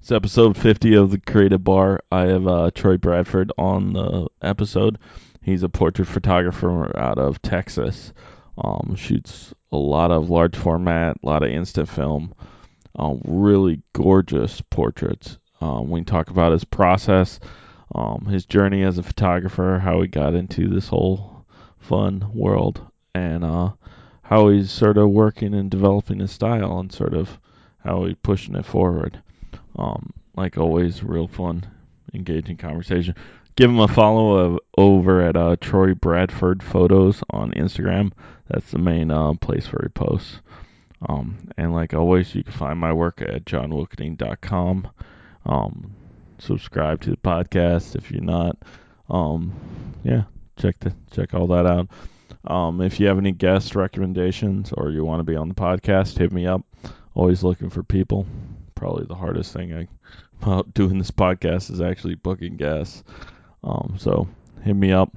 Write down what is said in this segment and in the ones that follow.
It's episode 50 of the Creative Bar. I have uh, Troy Bradford on the episode. He's a portrait photographer out of Texas. Um, shoots a lot of large format, a lot of instant film. Um, really gorgeous portraits. Um, we talk about his process, um, his journey as a photographer, how he got into this whole fun world, and uh, how he's sort of working and developing his style and sort of how he's pushing it forward. Um, like always, real fun, engaging conversation. Give him a follow of, over at uh, Troy Bradford Photos on Instagram. That's the main uh, place where he posts. Um, and like always, you can find my work at johnwilkening.com. Um, subscribe to the podcast if you're not. Um, yeah, check the check all that out. Um, if you have any guest recommendations or you want to be on the podcast, hit me up. Always looking for people. Probably the hardest thing I, about doing this podcast is actually booking guests. Um, so hit me up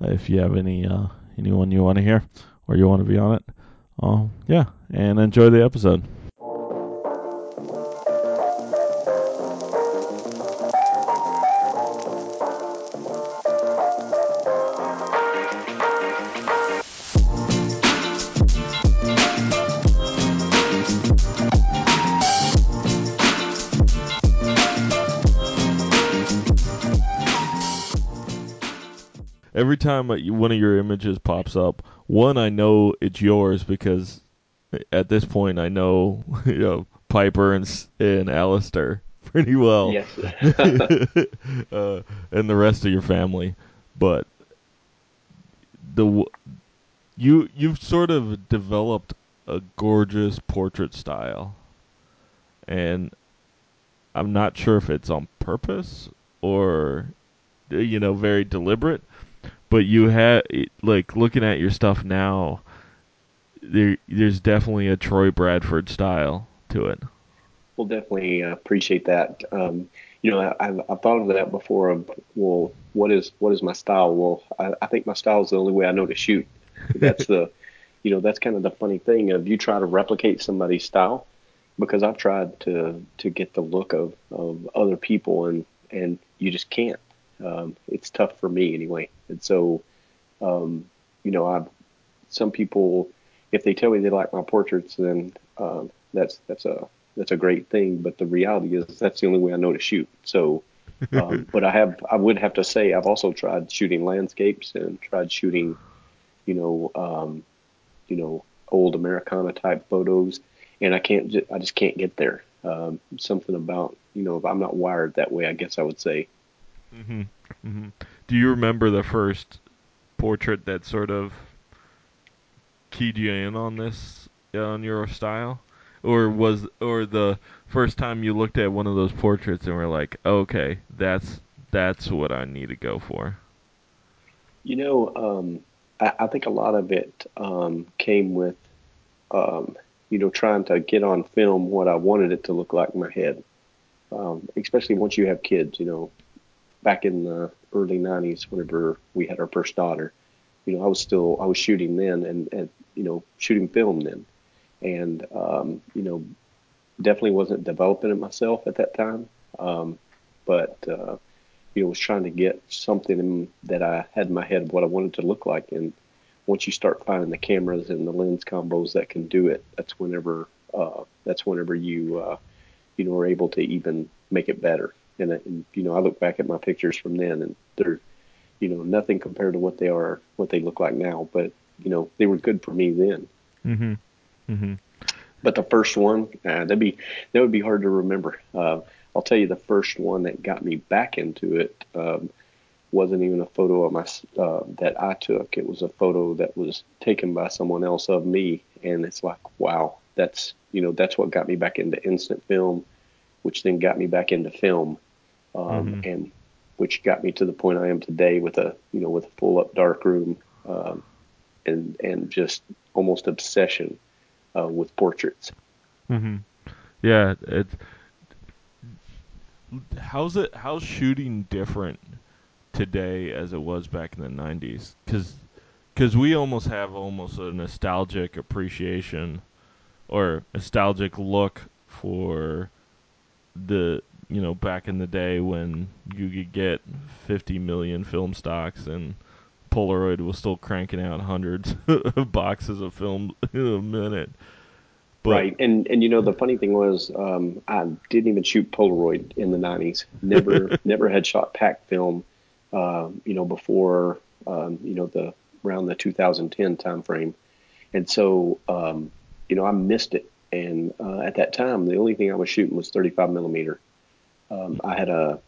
if you have any uh, anyone you want to hear or you want to be on it. Um, yeah, and enjoy the episode. Time one of your images pops up, one I know it's yours because at this point I know you know Piper and and Alistair pretty well. Yes. uh, and the rest of your family, but the you you've sort of developed a gorgeous portrait style, and I'm not sure if it's on purpose or you know very deliberate, but you have like looking at your stuff now. There, there's definitely a Troy Bradford style to it. We'll definitely uh, appreciate that. Um, you know, I, I've, I've thought of that before. Of, well, what is what is my style? Well, I, I think my style is the only way I know to shoot. That's the, you know, that's kind of the funny thing of you try to replicate somebody's style, because I've tried to to get the look of, of other people and and you just can't. Um, it's tough for me anyway. And so, um, you know, I some people if they tell me they like my portraits, then um, that's that's a that's a great thing. But the reality is that's the only way I know to shoot. So, um, but I have I would have to say I've also tried shooting landscapes and tried shooting, you know, um, you know, old Americana type photos, and I can't I just can't get there. Um, something about you know if I'm not wired that way. I guess I would say. Hmm hmm Do you remember the first portrait that sort of keyed you in on this on your style, or was or the first time you looked at one of those portraits and were like, okay, that's that's what I need to go for. You know, um, I, I think a lot of it um, came with, um, you know, trying to get on film what I wanted it to look like in my head. Um, especially once you have kids, you know, back in the early '90s, whenever we had our first daughter, you know, I was still I was shooting then, and, and you know, shooting film then, and um, you know, definitely wasn't developing it myself at that time, um, but uh, you know, was trying to get something in, that I had in my head of what I wanted to look like. And once you start finding the cameras and the lens combos that can do it, that's whenever uh, that's whenever you uh, you know are able to even make it better. And, and you know, I look back at my pictures from then, and they're you know nothing compared to what they are, what they look like now. But you know, they were good for me then. Mm-hmm. Mm-hmm. But the first one, uh, that'd be that would be hard to remember. Uh, I'll tell you, the first one that got me back into it um, wasn't even a photo of my uh, that I took. It was a photo that was taken by someone else of me, and it's like, wow, that's you know that's what got me back into instant film, which then got me back into film, um, Mhm. and which got me to the point I am today with a you know with a full up dark room, um, and and just almost obsession uh, with portraits. Mm-hmm. Yeah, it's how's it how's shooting different today as it was back in the 90s cuz cuz we almost have almost a nostalgic appreciation or nostalgic look for the you know, back in the day when you could get 50 million film stocks and Polaroid was still cranking out hundreds of boxes of film in a minute. But, right, and and you know the funny thing was, um, I didn't even shoot Polaroid in the '90s. Never, never had shot pack film. Uh, you know, before um, you know the around the 2010 timeframe, and so um, you know I missed it. And uh, at that time, the only thing I was shooting was 35 millimeter. Um, I had a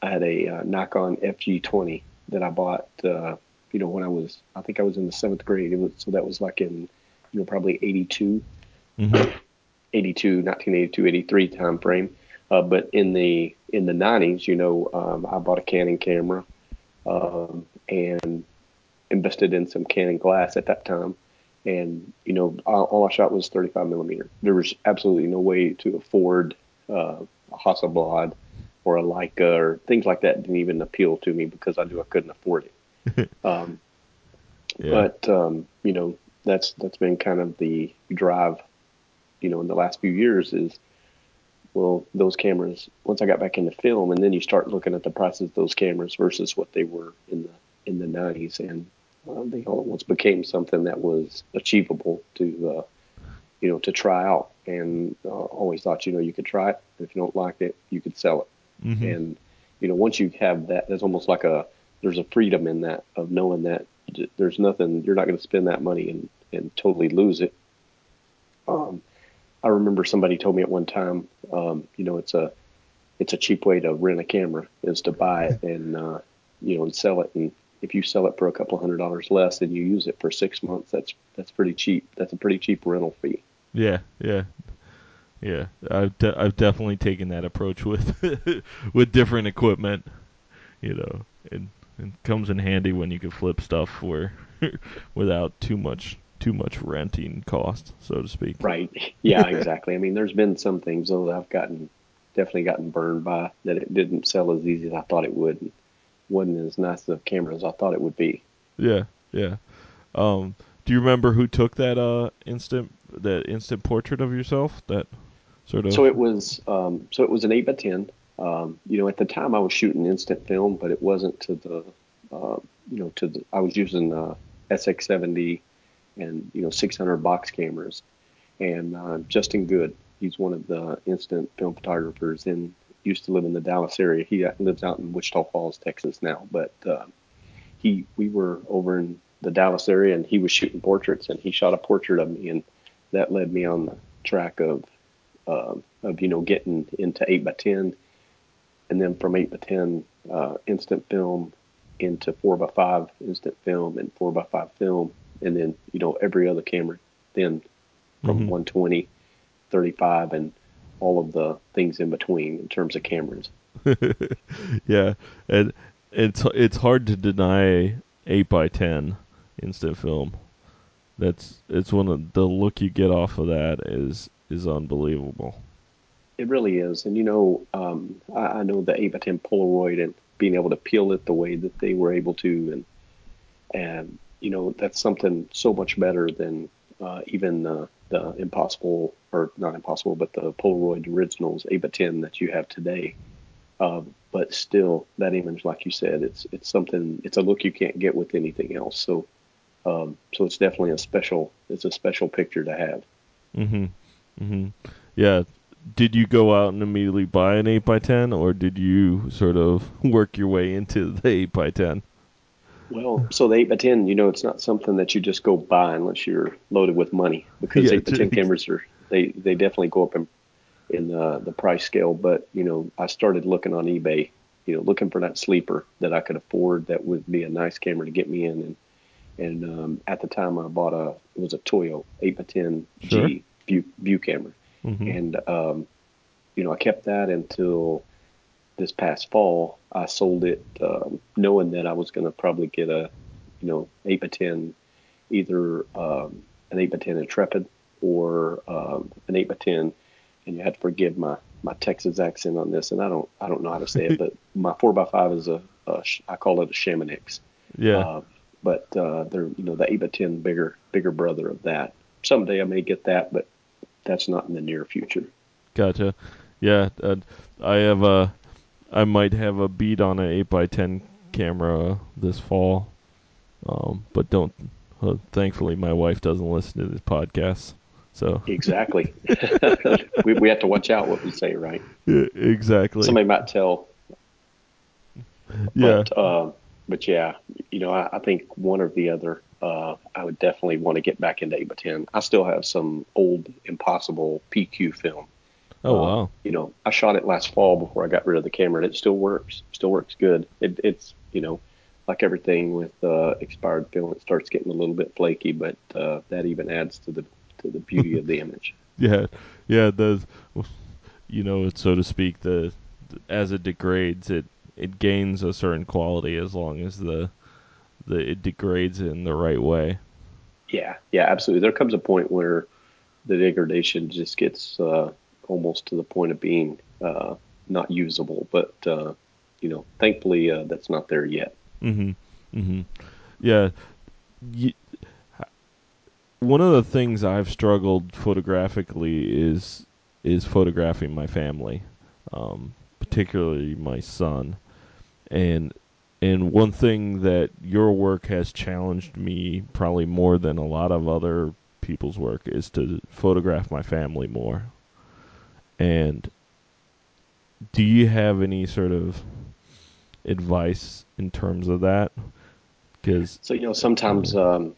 I had a uh, Nikon FG20 that I bought. Uh, you know, when I was I think I was in the seventh grade. It was so that was like in you know probably 82, mm-hmm. 82, 1982, 83 time frame. Uh, but in the in the 90s, you know, um, I bought a Canon camera um, and invested in some Canon glass at that time. And you know, all, I shot was 35 millimeter. There was absolutely no way to afford uh, a Hasselblad or a Leica or things like that didn't even appeal to me because I knew I couldn't afford it. um, yeah. But um, you know, that's that's been kind of the drive, you know, in the last few years is well, those cameras. Once I got back into film, and then you start looking at the prices of those cameras versus what they were in the in the 90s, and uh, they all once became something that was achievable to, uh, you know, to try out. And uh, always thought, you know, you could try it. If you don't like it, you could sell it. Mm-hmm. And you know, once you have that, there's almost like a there's a freedom in that of knowing that there's nothing you're not going to spend that money and and totally lose it. Um, I remember somebody told me at one time, um, you know, it's a it's a cheap way to rent a camera is to buy it and uh, you know and sell it. And if you sell it for a couple hundred dollars less and you use it for six months, that's that's pretty cheap. That's a pretty cheap rental fee. Yeah, yeah, yeah. I've de- I've definitely taken that approach with with different equipment. You know, and it comes in handy when you can flip stuff for without too much too much renting cost, so to speak. Right. Yeah, exactly. I mean, there's been some things though that I've gotten definitely gotten burned by that it didn't sell as easy as I thought it would. Wasn't as nice of a camera as I thought it would be. Yeah, yeah. Um, do you remember who took that uh instant that instant portrait of yourself? That sort of. So it was um, so it was an eight by ten. Um, you know, at the time I was shooting instant film, but it wasn't to the uh, you know to the I was using uh, SX70 and you know 600 box cameras. And uh, Justin Good, he's one of the instant film photographers and used to live in the Dallas area. He lives out in Wichita Falls, Texas now, but uh, he we were over in the Dallas area and he was shooting portraits and he shot a portrait of me and that led me on the track of uh, of you know getting into eight by ten and then from eight by ten uh, instant film into four by five instant film and four by five film and then you know every other camera then from mm-hmm. 120 35 and all of the things in between in terms of cameras. Yeah and it's it's hard to deny 8 by 10 instant film. That's it's one of the look you get off of that is is unbelievable. It really is and you know um, I, I know the 8 by 10 polaroid and being able to peel it the way that they were able to and and you know that's something so much better than uh, even the, the impossible or not impossible, but the Polaroid originals 8 by 10 that you have today. Uh, but still, that image, like you said, it's it's something. It's a look you can't get with anything else. So, um, so it's definitely a special. It's a special picture to have. Mhm. Mhm. Yeah. Did you go out and immediately buy an 8 by 10 or did you sort of work your way into the 8 by 10 well, so the eight by ten, you know, it's not something that you just go buy unless you're loaded with money because yeah, eight by ten cameras are they they definitely go up in in the the price scale. But you know, I started looking on eBay, you know, looking for that sleeper that I could afford that would be a nice camera to get me in. And and um, at the time, I bought a it was a Toyo eight by ten. G view view camera, mm-hmm. and um, you know, I kept that until this past fall, I sold it um, knowing that I was going to probably get a, you know, eight by ten, either um, an eight by ten Intrepid or um, an eight by ten, and you had to forgive my my Texas accent on this, and I don't I don't know how to say it, but my four by five is a, a I call it a Chamonix. Yeah. Uh, but uh, they're you know the eight by ten bigger bigger brother of that. Someday I may get that, but that's not in the near future. Gotcha. Yeah, uh, I have a. I might have a beat on an eight x ten camera this fall, um, but don't. Uh, thankfully, my wife doesn't listen to this podcast, so Exactly. we we have to watch out what we say, right? Yeah, exactly. Somebody might tell. yeah, But, uh, but yeah, you know, I, I think one or the other. Uh, I would definitely want to get back into 8 by 10 I still have some old Impossible PQ film. Oh Uh, wow. You know, I shot it last fall before I got rid of the camera, and it still works. Still works good. It, it's you know, like everything with uh, expired film, it starts getting a little bit flaky, but uh, that even adds to the to the beauty of the image. Yeah, yeah. It does you know, so to speak, the as it degrades, it it gains a certain quality as long as the the it degrades in the right way. Yeah, yeah, absolutely. There comes a point where the degradation just gets uh, almost to the point of being uh, not usable. But uh, you know, thankfully, uh, that's not there yet. Mhm. Mhm. Yeah. One of the things I've struggled photographically is is photographing my family, um, particularly my son, and and one thing that your work has challenged me probably more than a lot of other people's work is to photograph my family more. And do you have any sort of advice in terms of that? Because So you know, sometimes um,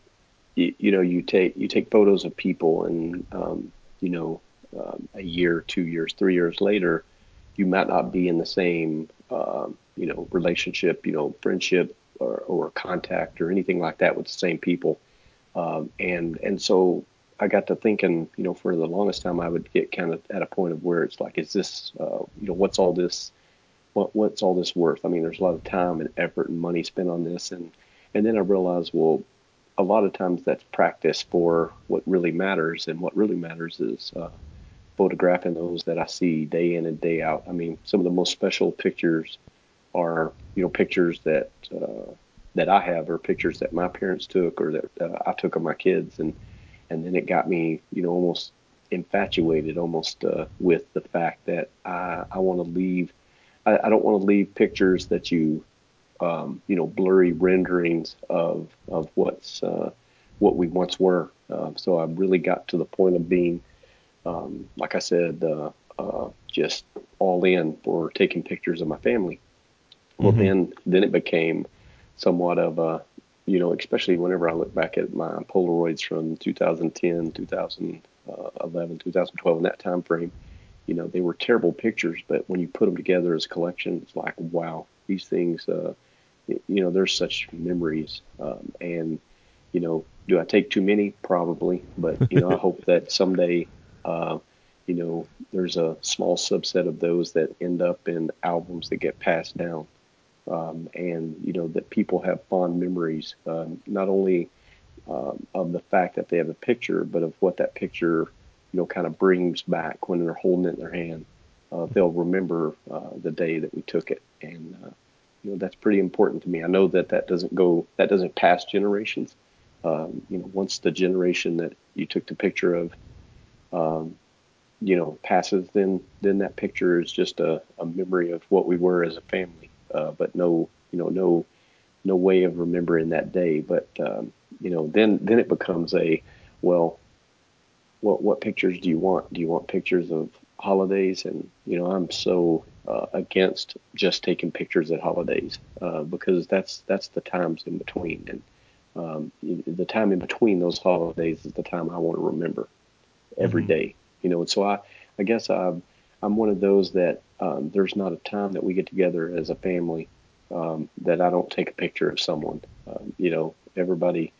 you, you know you take you take photos of people, and um, you know, um, a year, two years, three years later, you might not be in the same um, you know relationship, you know, friendship or, or contact or anything like that with the same people. Um, and and so I got to thinking, you know, for the longest time, I would get kind of at a point of where it's like, is this, uh, you know, what's all this, what what's all this worth? I mean, there's a lot of time and effort and money spent on this, and and then I realized, well, a lot of times that's practice for what really matters, and what really matters is uh, photographing those that I see day in and day out. I mean, some of the most special pictures are, you know, pictures that uh, that I have, or pictures that my parents took, or that uh, I took of my kids, and and then it got me, you know, almost infatuated, almost uh, with the fact that I I want to leave. I, I don't want to leave pictures that you, um, you know, blurry renderings of of what's uh, what we once were. Uh, so I really got to the point of being um, like I said, uh, uh, just all in for taking pictures of my family. Well, Mhm. then then it became somewhat of a, you know, especially whenever I look back at my Polaroids from 2010, 2011, 2012, in that time frame, you know, they were terrible pictures, but when you put them together as a collection, it's like, wow, these things, uh, you know, there's such memories. Um, and, you know, do I take too many? Probably. But, you know, I hope that someday, uh, you know, there's a small subset of those that end up in albums that get passed down. Um, and, you know, that people have fond memories, um, not only um, of the fact that they have a picture, but of what that picture, you know, kind of brings back when they're holding it in their hand. Uh, they'll remember uh, the day that we took it, and uh, you know that's pretty important to me. I know that that doesn't go, that doesn't pass generations. Um, you know, once the generation that you took the picture of, um, you know, passes, then then that picture is just a, a memory of what we were as a family. Uh, but no, you know, no no way of remembering that day. But um, you know, then then it becomes a well, what what pictures do you want? Do you want pictures of holidays? And you know, I'm so uh, against just taking pictures at holidays uh, because that's that's the times in between, and um, the time in between those holidays is the time I want to remember every Mhm. day. You know, and so I I guess I'm I'm one of those that um, there's not a time that we get together as a family um, that I don't take a picture of someone. Um, you know, everybody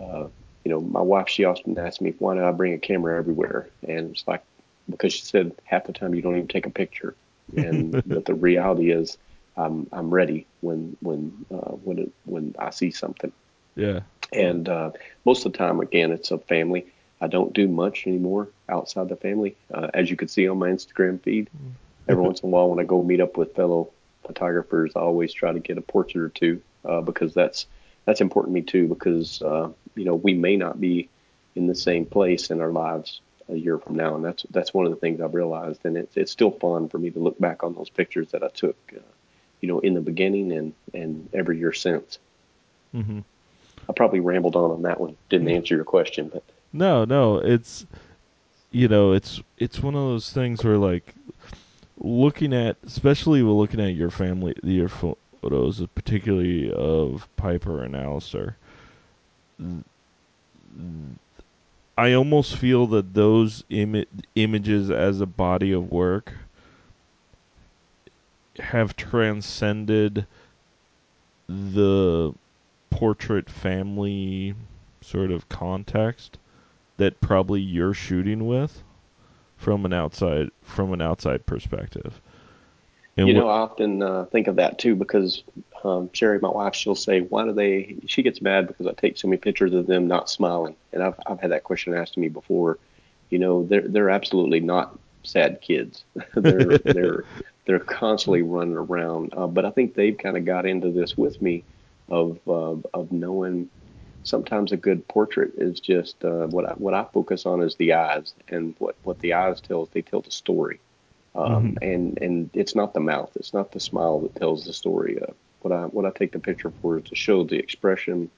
uh, you know, my wife, she often asks me, why do I bring a camera everywhere? And it's like, because she said half the time you don't even take a picture. And but the reality is, I'm I'm ready when when uh, when it, when I see something. yeah. And uh, most of the time, again, it's a family. I don't do much anymore outside the family. Uh, as you can see on my Instagram feed, every once in a while when I go meet up with fellow photographers, I always try to get a portrait or two uh, because that's that's important to me too. Because uh, you know we may not be in the same place in our lives a year from now, and that's that's one of the things I've realized, and it's it's still fun for me to look back on those pictures that I took, uh, you know, in the beginning and and every year since. Mm-hmm. I probably rambled on on that one. Didn't answer your question, but No, no, it's you know, it's it's one of those things where like looking at, especially looking at your family, your photos, particularly of Piper and Alistair. I almost feel that those Im- images as a body of work have transcended the portrait family sort of context that probably you're shooting with from an outside from an outside perspective. And you know, I often uh, think of that too because um, Sherry, my wife, she'll say, "Why do they?" She gets mad because I take so many pictures of them not smiling, and I've I've had that question asked to me before. You know, they're they're absolutely not sad kids. they're they're they're constantly running around. Uh, but I think they've kind of got into this with me, of uh, of knowing. Sometimes a good portrait is just uh, what I, what I focus on is the eyes, and what what the eyes tell is they tell the story um, mm-hmm. and and it's not the mouth, it's not the smile that tells the story. Uh, what I what I take the picture for is to show the expression,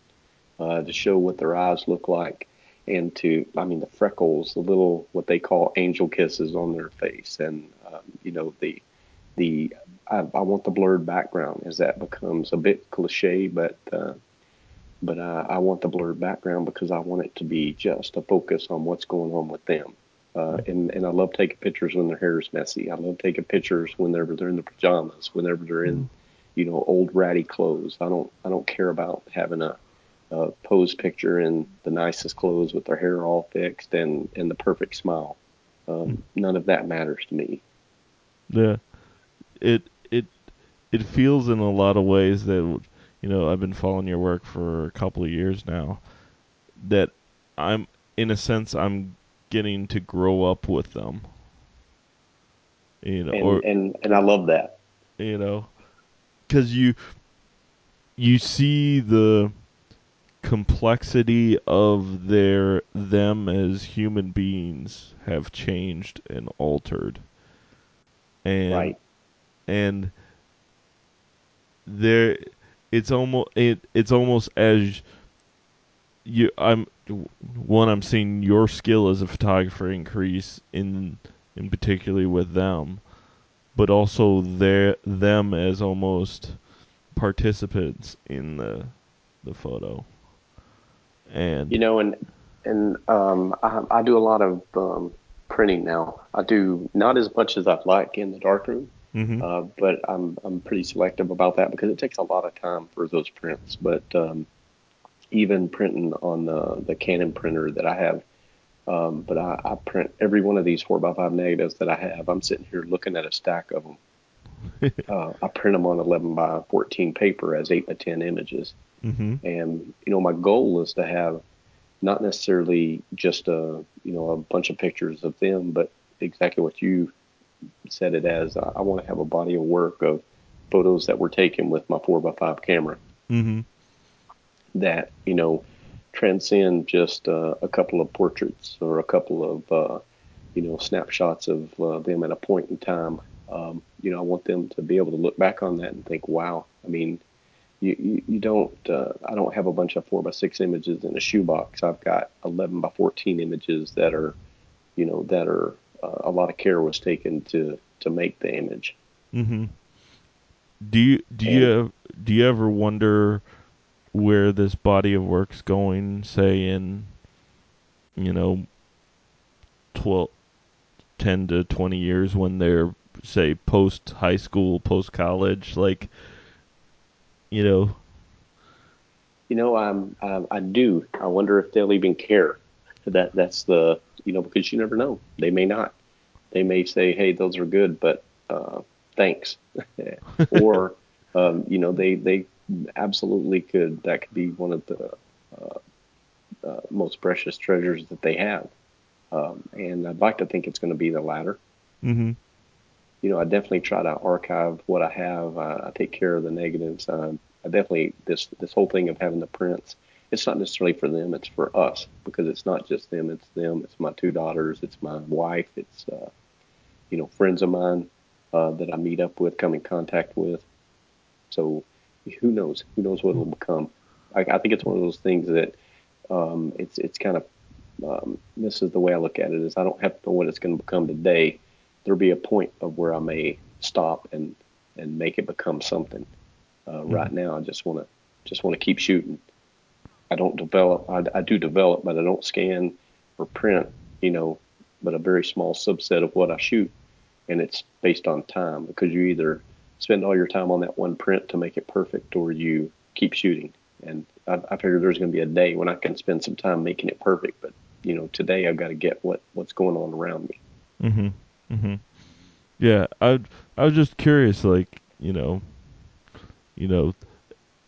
uh, to show what their eyes look like, and to I mean the freckles, the little what they call angel kisses on their face, and um, you know the the I, I, want the blurred background as that becomes a bit cliche, but uh, but I, I want the blurred background because I want it to be just a focus on what's going on with them. Uh, and, and I love taking pictures when their hair is messy. I love taking pictures whenever they're in the pajamas, whenever they're in, you know, old ratty clothes. I don't I don't care about having a, a pose picture in the nicest clothes with their hair all fixed and, and the perfect smile. Um, none of that matters to me. Yeah, it it it feels in a lot of ways that you know I've been following your work for a couple of years now. That I'm in a sense I'm getting to grow up with them. You know, and or, and, and I love that. You know, because you you see the complexity of their them as human beings have changed and altered, and right. and there it's almost it it's almost as you I'm one I'm seeing your skill as a photographer increase in in particularly with them, but also their them as almost participants in the the photo. And you know, and and um, I, I do a lot of um, printing now. I do not as much as I'd like in the darkroom, mm-hmm. uh, but I'm I'm pretty selective about that because it takes a lot of time for those prints. But um, even printing on the, the Canon printer that I have. Um, but I, I, print every one of these 4x5 negatives that I have. I'm sitting here looking at a stack of them. uh, I print them on 11 by 14 paper as 8 by 10 images. Mm-hmm. And, you know, my goal is to have not necessarily just a, you know, a bunch of pictures of them, but exactly what you said it as. I, I want to have a body of work of photos that were taken with my 4x5 camera. Mm-hmm that you know transcend just uh, a couple of portraits or a couple of uh, you know snapshots of uh, them at a point in time. Um, you know, I want them to be able to look back on that and think, "Wow!" I mean, you you, you don't. Uh, I don't have a bunch of four by six images in a shoebox. I've got eleven by fourteen images that are, you know, that are uh, a lot of care was taken to to make the image. Mm-hmm. Do you do and, you do you ever wonder? where this body of work's going, say in you know 12 10 to 20 years when they're say post high school, post college like you know you know I'm, I, I do I wonder if they'll even care that that's the you know because you never know they may not they may say hey those are good but uh, thanks or um, you know they they absolutely could. That could be one of the uh, uh, most precious treasures that they have. Um, and I'd like to think it's going to be the latter. Mm-hmm. You know, I definitely try to archive what I have. I, I take care of the negatives. Um, I definitely this this whole thing of having the prints. It's not necessarily for them; it's for us because it's not just them; it's them. It's my two daughters. It's my wife. It's uh, you know friends of mine uh, that I meet up with, come in contact with. So who knows? Who knows what it'll become? I, I think it's one of those things that um, it's it's kind of um, this is the way I look at it is I don't have to know what it's going to become today. There'll be a point of where I may stop and and make it become something. Uh, mm-hmm. Right now, I just want to just want to keep shooting. I don't develop. I, I do develop, but I don't scan or print. You know, but a very small subset of what I shoot, and it's based on time because you either spend all your time on that one print to make it perfect, or you keep shooting. And I, I figured there's going to be a day when I can spend some time making it perfect. But you know, today I've got to get what what's going on around me. Mhm. Mhm. Yeah, I I was just curious, like you know, you know,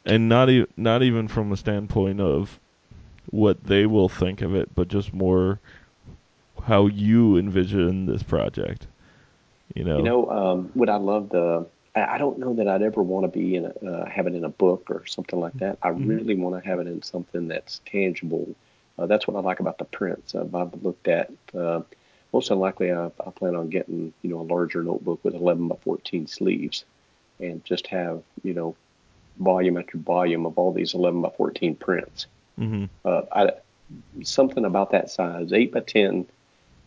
and not even not even from a standpoint of what they will think of it, but just more how you envision this project. You know, you know, um, what I love the. I don't know that I'd ever want to be in a, uh, have it in a book or something like that. I mm-hmm. really want to have it in something that's tangible. Uh, that's what I like about the prints. Uh, I've looked at. Uh, most unlikely, I, I plan on getting you know a larger notebook with 11 by 14 sleeves, and just have you know volume after volume of all these 11 by 14 prints. Mm-hmm. Uh, I, something about that size, 8 by 10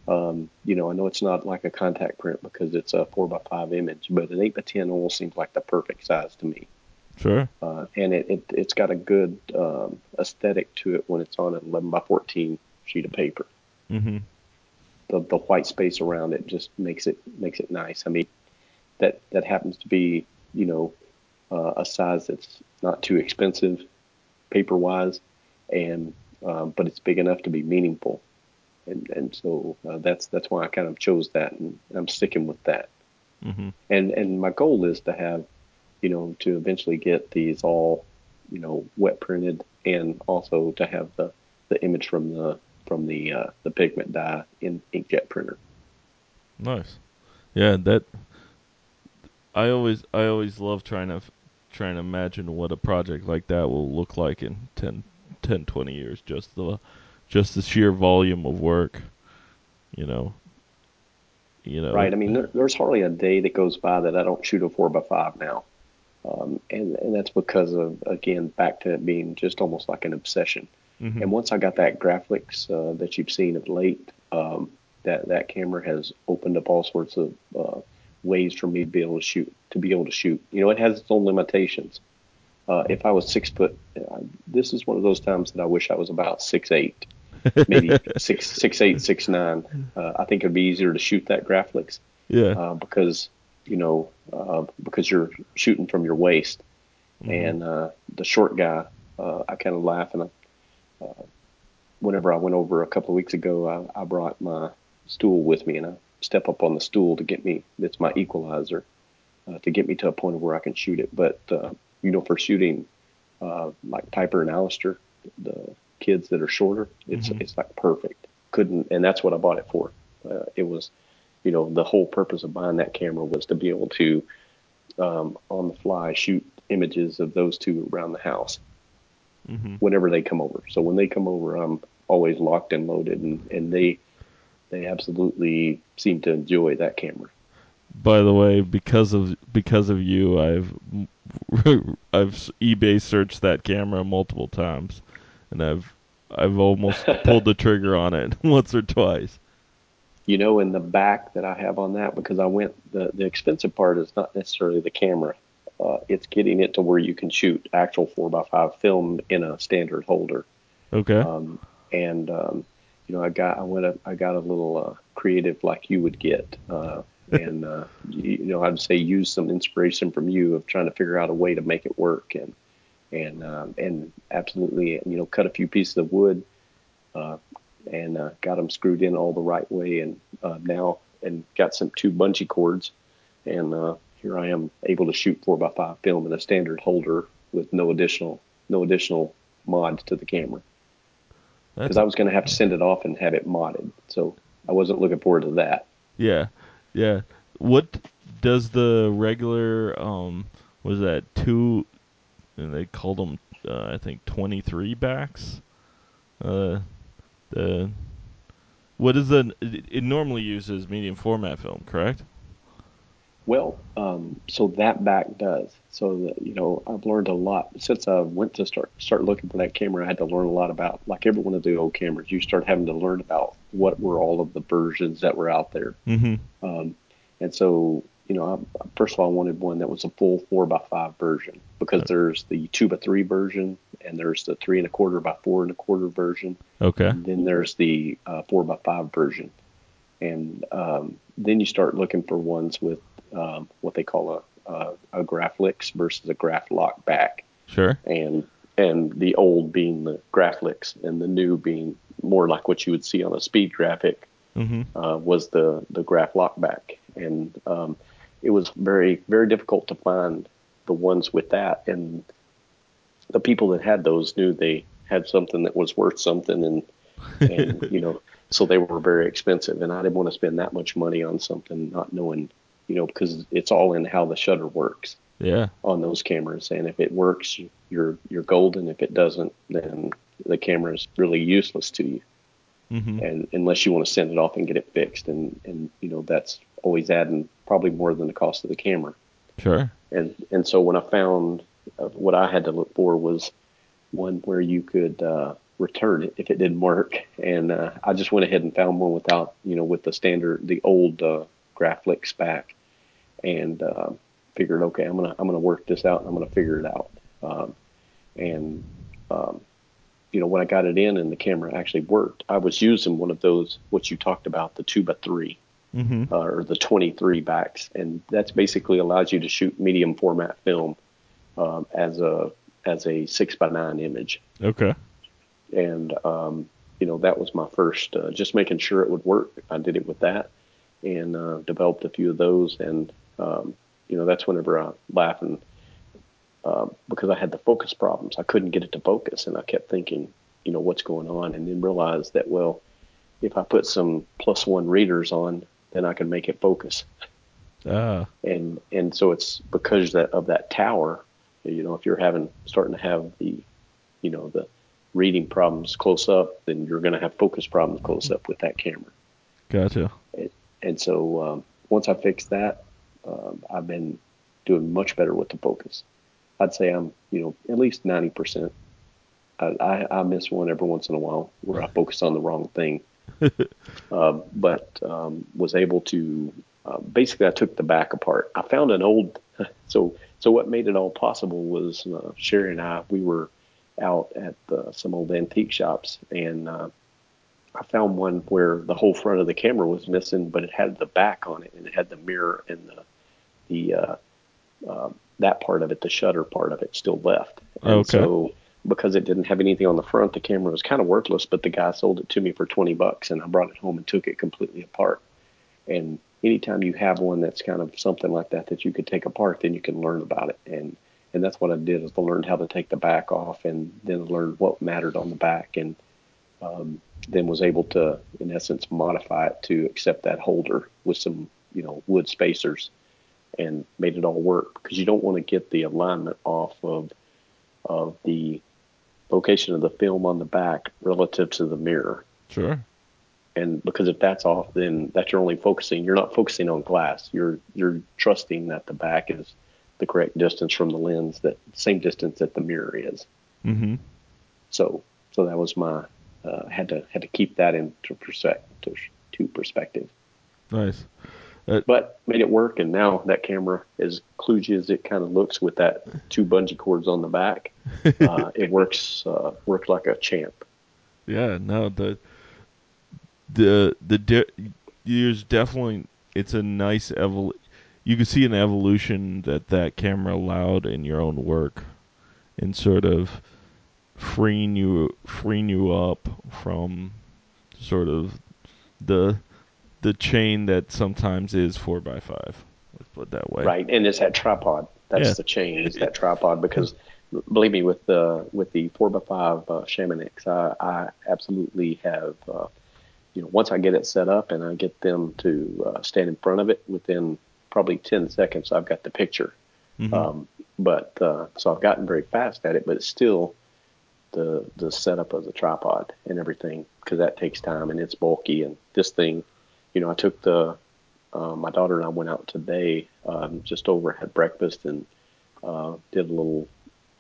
um, you know, I know it's not like a contact print because it's a four by five image, but an eight by ten almost seems like the perfect size to me. Sure. Uh, and it, it it's got a good um, aesthetic to it when it's on an eleven by fourteen sheet of paper. Mm-hmm. The the white space around it just makes it makes it nice. I mean, that that happens to be you know uh, a size that's not too expensive paper wise, and um, but it's big enough to be meaningful and and so uh, that's that's why I kind of chose that, and I'm sticking with that. Mm-hmm. And and my goal is to have, you know, to eventually get these all, you know, wet printed, and also to have the the image from the from the uh, the pigment dye in inkjet printer. Nice, yeah. That I always I always love trying to trying to imagine what a project like that will look like in 10, 10 20 years. Just the just the sheer volume of work, you know. You know. Right. I mean, there, there's hardly a day that goes by that I don't shoot a four by five now, um, and and that's because of again back to it being just almost like an obsession. Mm-hmm. And once I got that Graflex uh, that you've seen of late, um, that that camera has opened up all sorts of uh, ways for me to be able to shoot. To be able to shoot, you know, it has its own limitations. Uh, if I was six foot, uh, this is one of those times that I wish I was about six eight maybe six six eight six nine. Uh, I think it'd be easier to shoot that Graflex. Yeah. Uh, because you know uh, because you're shooting from your waist, mm-hmm. and uh, the short guy, uh, I kind of laugh and I, uh, whenever I went over a couple of weeks ago, I, I brought my stool with me and I step up on the stool to get me. It's my equalizer to get me to a point where I can shoot it. But you know, for shooting like Piper and Alistair, the kids that are shorter, it's mm-hmm. it's like perfect. Couldn't, and that's what I bought it for. Uh, it was, you know, the whole purpose of buying that camera was to be able to, um, on the fly, shoot images of those two around the house mm-hmm. whenever they come over. So when they come over, I'm always locked and loaded, and and they they absolutely seem to enjoy that camera. By the way, because of because of you, I've I've eBay searched that camera multiple times and I've I've almost pulled the trigger on it once or twice. You know, in the back that I have on that, because I went the the expensive part is not necessarily the camera. Uh, it's getting it to where you can shoot actual four by five film in a standard holder. Okay. Um, and um, you know, I got I went a, I got a little uh, creative like you would get, uh, and uh, you, you know, I'd say use some inspiration from you of trying to figure out a way to make it work and and um, and absolutely, you know, cut a few pieces of wood uh, and uh, got them screwed in all the right way, and uh, now and got some two bungee cords, and uh, here I am able to shoot four by five film in a standard holder with no additional no additional mods to the camera because I was going to have to send it off and have it modded, so I wasn't looking forward to that. Yeah, yeah. What does the regular um was that two and they called them uh, I think 23 backs. Uh, the what is the? It, it normally uses medium format film, correct? Well, um, so that back does. So that you know, I've learned a lot since I went to start start looking for that camera. I had to learn a lot about, like every one of the old cameras. You start having to learn about what were all of the versions that were out there. Mm-hmm. Um, and so, you know, I, first of all, I wanted one that was a full four by five version because there's the two by three version and there's the three and a quarter by four and a quarter version. Okay. And then there's the uh, four by five version. And um, then you start looking for ones with um, what they call a, a, a Graflex versus a Graflok back. Sure. And and the old being the Graflex and the new being more like what you would see on a speed graphic Mm-hmm. uh, was the the Graflok back, and um, it was very very difficult to find the ones with that. And the people that had those knew they had something that was worth something, and and you know, so they were very expensive. And I didn't want to spend that much money on something not knowing, you know, because it's all in how the shutter works Yeah. on those cameras. And if it works, you're you're golden. If it doesn't, then the camera is really useless to you Mm-hmm. and unless you want to send it off and get it fixed and and you know that's always adding probably more than the cost of the camera Sure. and and so when i found uh, what i had to look for was one where you could uh, return it if it didn't work and uh, i just went ahead and found one without you know with the standard the old uh, graflex back and uh, figured okay i'm gonna i'm gonna work this out and i'm gonna figure it out um, and um, you know, when I got it in and the camera actually worked, I was using one of those, what you talked about, the two by three Mm-hmm. uh, or the 23 backs. And that's basically allows you to shoot medium format film um, as a, as a six by nine image. Okay. And, um, you know, that was my first, uh, just making sure it would work. I did it with that and uh, developed a few of those. And, um, you know, that's whenever I laugh and um, because I had the focus problems. I couldn't get it to focus, and I kept thinking, you know, what's going on, and then realized that well, if I put some plus one readers on, then I can make it focus. Ah. And and so it's because that of that tower, you know, if you're having starting to have the, you know, the reading problems close up, then you're going to have focus problems close up with that camera. Gotcha. And so um, once I fixed that, um, I've been doing much better with the focus. I'd say I'm, you know, at least 90%. I, I, I miss one every once in a while where I focus on the wrong thing. um, but um, was able to, uh, basically, I took the back apart. I found an old, so so what made it all possible was uh, Sherry and I, we were out at uh, some old antique shops and uh, I found one where the whole front of the camera was missing, but it had the back on it and it had the mirror and the the uh, uh, that part of it, the shutter part of it, still left. And Okay. so because it didn't have anything on the front, the camera was kind of worthless. But the guy sold it to me for twenty bucks, and I brought it home and took it completely apart. And anytime you have one that's kind of something like that that you could take apart, then you can learn about it. And and that's what I did is I learned how to take the back off, and then learned what mattered on the back, and um, then was able to, in essence, modify it to accept that holder with some, you know, wood spacers, and made it all work because you don't want to get the alignment off of of the location of the film on the back relative to the mirror. Sure. And because if that's off, then that you're only focusing. You're not focusing on glass. You're you're trusting that the back is the correct distance from the lens, that same distance that the mirror is. Mm-hmm. So so that was my uh, had to had to keep that into perspective to, perspective. Nice. But made it work, and now that camera, as kludgy as it kind of looks with that two bungee cords on the back, uh, it works uh, works like a champ. Yeah. No. The the the de- there's definitely it's a nice evol. You can see an evolution that that camera allowed in your own work, and sort of freeing you freeing you up from sort of the the chain that sometimes is four by five. Let's put it that way. Right, and it's that tripod. That's Yeah. the chain. Is that tripod because believe me, with the with the four by five uh, I, I absolutely have. Uh, you know, once I get it set up and I get them to uh, stand in front of it, within probably ten seconds, I've got the picture. Mhm. Um, but uh, so I've gotten very fast at it. But it's still the the setup of the tripod and everything because that takes time and it's bulky. And this thing, you know, I took the uh, my daughter and I went out today, um, just over had breakfast and uh, did a little,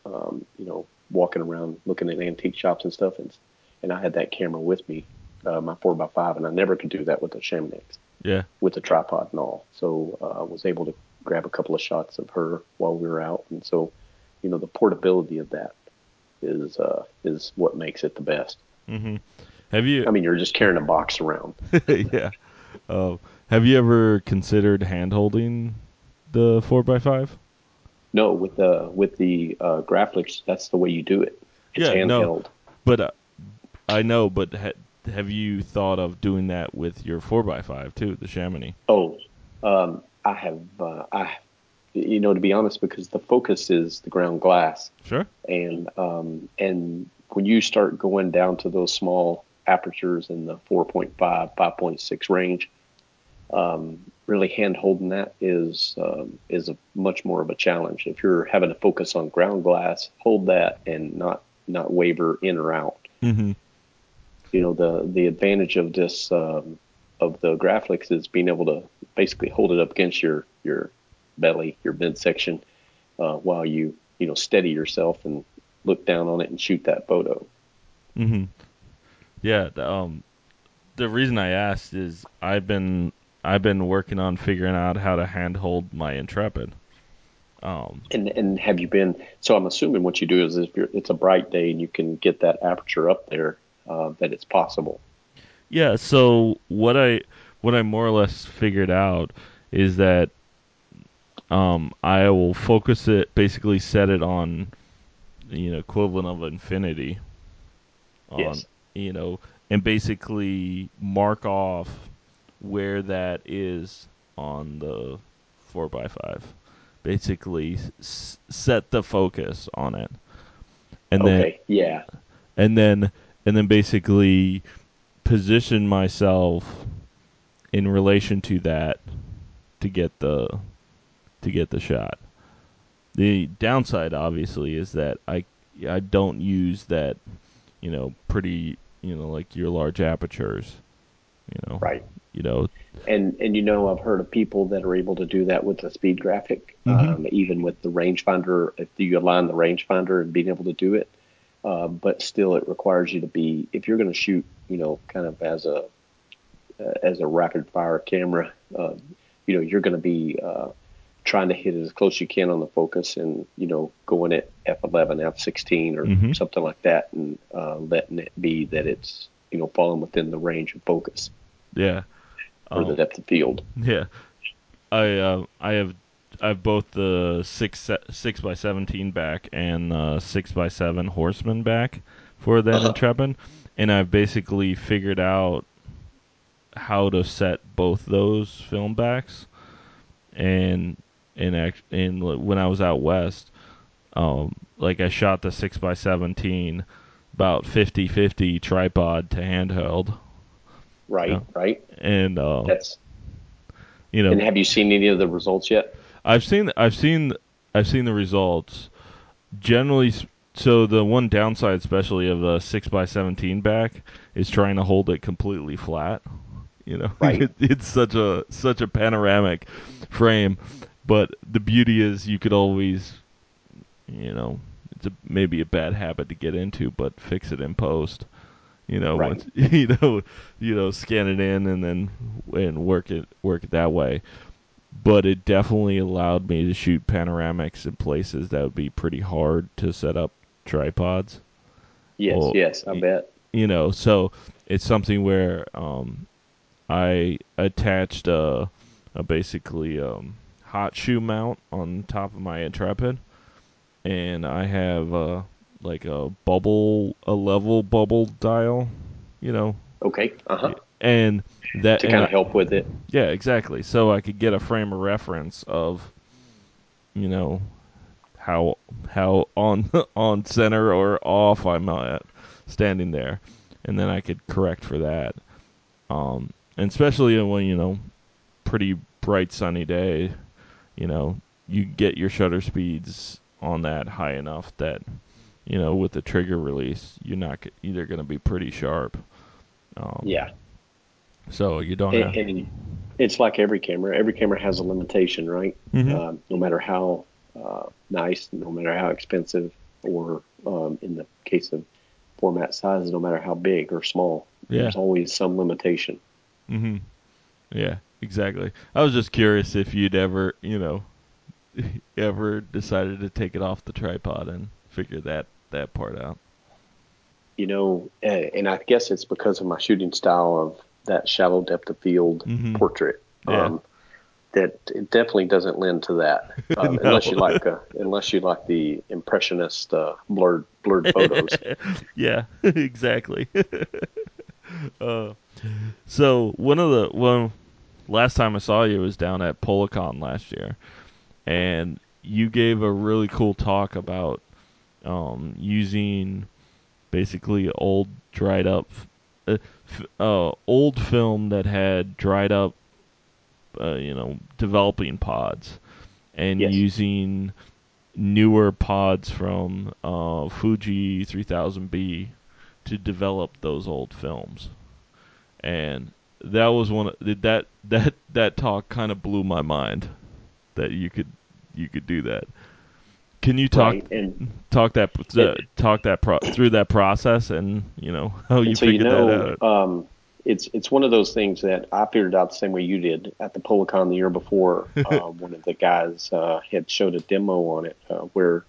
um, you know, walking around looking at antique shops and stuff. And and I had that camera with me, uh, my four x five, and I never could do that with the Chamonix. Yeah. With the tripod and all, so uh, I was able to grab a couple of shots of her while we were out, and so, you know, the portability of that is uh, is what makes it the best. Mm-hmm. Have you? I mean, you're just carrying a box around. yeah. Uh, have you ever considered hand holding the four x five? No, with the with the uh, Graflex, that's the way you do it. It's Yeah, handheld. no. But uh, I know. But ha- have you thought of doing that with your four x five too, the Chamonix? Oh, um, I have. Uh, I, you know, to be honest, because the focus is the ground glass, Sure. and um, and when you start going down to those small apertures in the 4.5, 5.6 range, um, really hand holding that is um, is a much more of a challenge. If you're having to focus on ground glass, hold that and not not waver in or out. Mm-hmm. You know, the the advantage of this um, of the Graflex is being able to basically hold it up against your your belly, your midsection, uh, while you you know steady yourself and look down on it and shoot that photo. Mm-hmm. Yeah. the, Um, the reason I asked is I've been I've been working on figuring out how to handhold my Intrepid. Um, And and have you been? So I'm assuming what you do is if you're, it's a bright day and you can get that aperture up there, uh, that it's possible. yeah. So what I what I more or less figured out is that um, I will focus it, basically set it on, you know, equivalent of infinity. On, Yes. You know, and basically mark off where that is on the four x five. Basically, s- set the focus on it, and then. Yeah. and then and then basically position myself in relation to that to get the to get the shot. The downside obviously is that I I don't use that you know pretty you know like your large apertures you know Right. you know And and you know I've heard of people that are able to do that with the speed graphic, Mhm. um, even with the rangefinder. If you align the rangefinder and being able to do it, uh, but still it requires you to be if you're going to shoot, you know, kind of as a uh, as a rapid fire camera, uh, you know, you're going to be uh, trying to hit it as close as you can on the focus, and you know, going at f11, f16, or Mhm. something like that, and uh, letting it be that it's you know falling within the range of focus yeah or the Um, depth of field. Yeah, I uh, I have I have both the six six by seventeen back and uh, six by seven horseman back for that Uh-huh. Intrepid, and I've basically figured out how to set both those film backs, and and act l- when I was out west, um, like I shot the six by seventeen about 50-50 tripod to handheld, Right, right. and uh, That's. you know And have you seen any of the results yet? I've seen I've seen I've seen the results. Generally, so the one downside, especially of a six x seventeen back, is trying to hold it completely flat. You know, Right. It- it's such a such a panoramic frame, but the beauty is you could always, you know, it's a, maybe a bad habit to get into, but fix it in post. You know, Right. once you know, you know, scan it in and then and work it work it that way but it definitely allowed me to shoot panoramics in places that would be pretty hard to set up tripods. Yes, Well, yes, I bet. You know, so it's something where um, I attached a, a basically um, hot shoe mount on top of my Intrepid, and I have uh, like a bubble, a level bubble dial. You know, Okay, uh huh. and that To kind of help with it. yeah, exactly. So I could get a frame of reference of, you know, how how on on center or off I'm at standing there, and then I could correct for that. Um, and especially when you know, pretty bright sunny day, you know, you get your shutter speeds on that high enough that you know with the trigger release you're not either going to be pretty sharp. Um, Yeah, So you don't and, have. it's like every camera. Every camera has a limitation, right? Mhm. Um, no matter how uh, nice, no matter how expensive, or um, in the case of format size, no matter how big or small, Yeah. there's always some limitation. Mm hmm Yeah, exactly. I was just curious if you'd ever, you know, ever decided to take it off the tripod and figure that that part out. You know, uh, and I guess it's because of my shooting style of that shallow depth of field Mhm. portrait. Yeah. Um, that it definitely doesn't lend to that, um, No. unless you like uh, unless you like the impressionist uh, blurred blurred photos. yeah, exactly. uh, so one of the well, last time I saw you was down at Polacon last year, and you gave a really cool talk about um, using basically old dried up, uh, f- uh, old film that had dried up, uh, you know, developing pods, and Yes. using newer pods from uh, Fuji 3000B to develop those old films, and that was one of, that that that talk kind of blew my mind that you could you could do that. Can you talk Right, and talk that uh, talk that pro- through that process and you know how you so you figured that know, out? um, it's it's one of those things that I figured out the same way you did at the Polacon the year before. uh, one of the guys uh, had showed a demo on it uh, where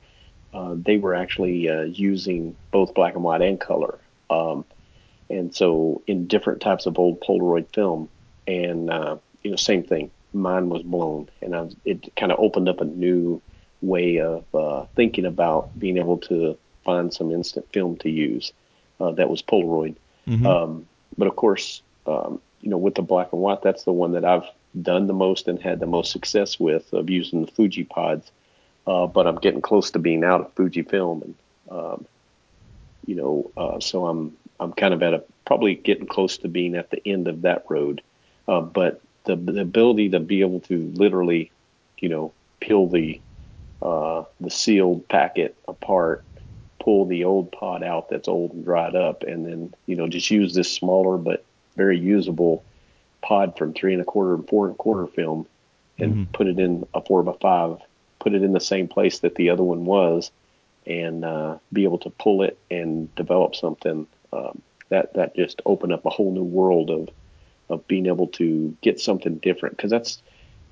uh, they were actually uh, using both black and white and color, um, and so in different types of old Polaroid film, and uh, you know, same thing. Mine was blown, and I was, it kind of opened up a new way of uh, thinking about being able to find some instant film to use uh, that was Polaroid. Mhm. Um, but of course, um, you know, with the black and white, that's the one that I've done the most and had the most success with of using the Fuji pods. Uh, but I'm getting close to being out of Fuji film, and um, you know, uh, so I'm I'm kind of at a probably getting close to being at the end of that road. Uh, but the the ability to be able to literally, you know, peel the uh, the sealed packet apart, pull the old pod out that's old and dried up, and then you know just use this smaller but very usable pod from three and a quarter and four and a quarter film, and Mhm. put it in a four by five, put it in the same place that the other one was, and uh, be able to pull it and develop something um, that that just opened up a whole new world of of being able to get something different because that's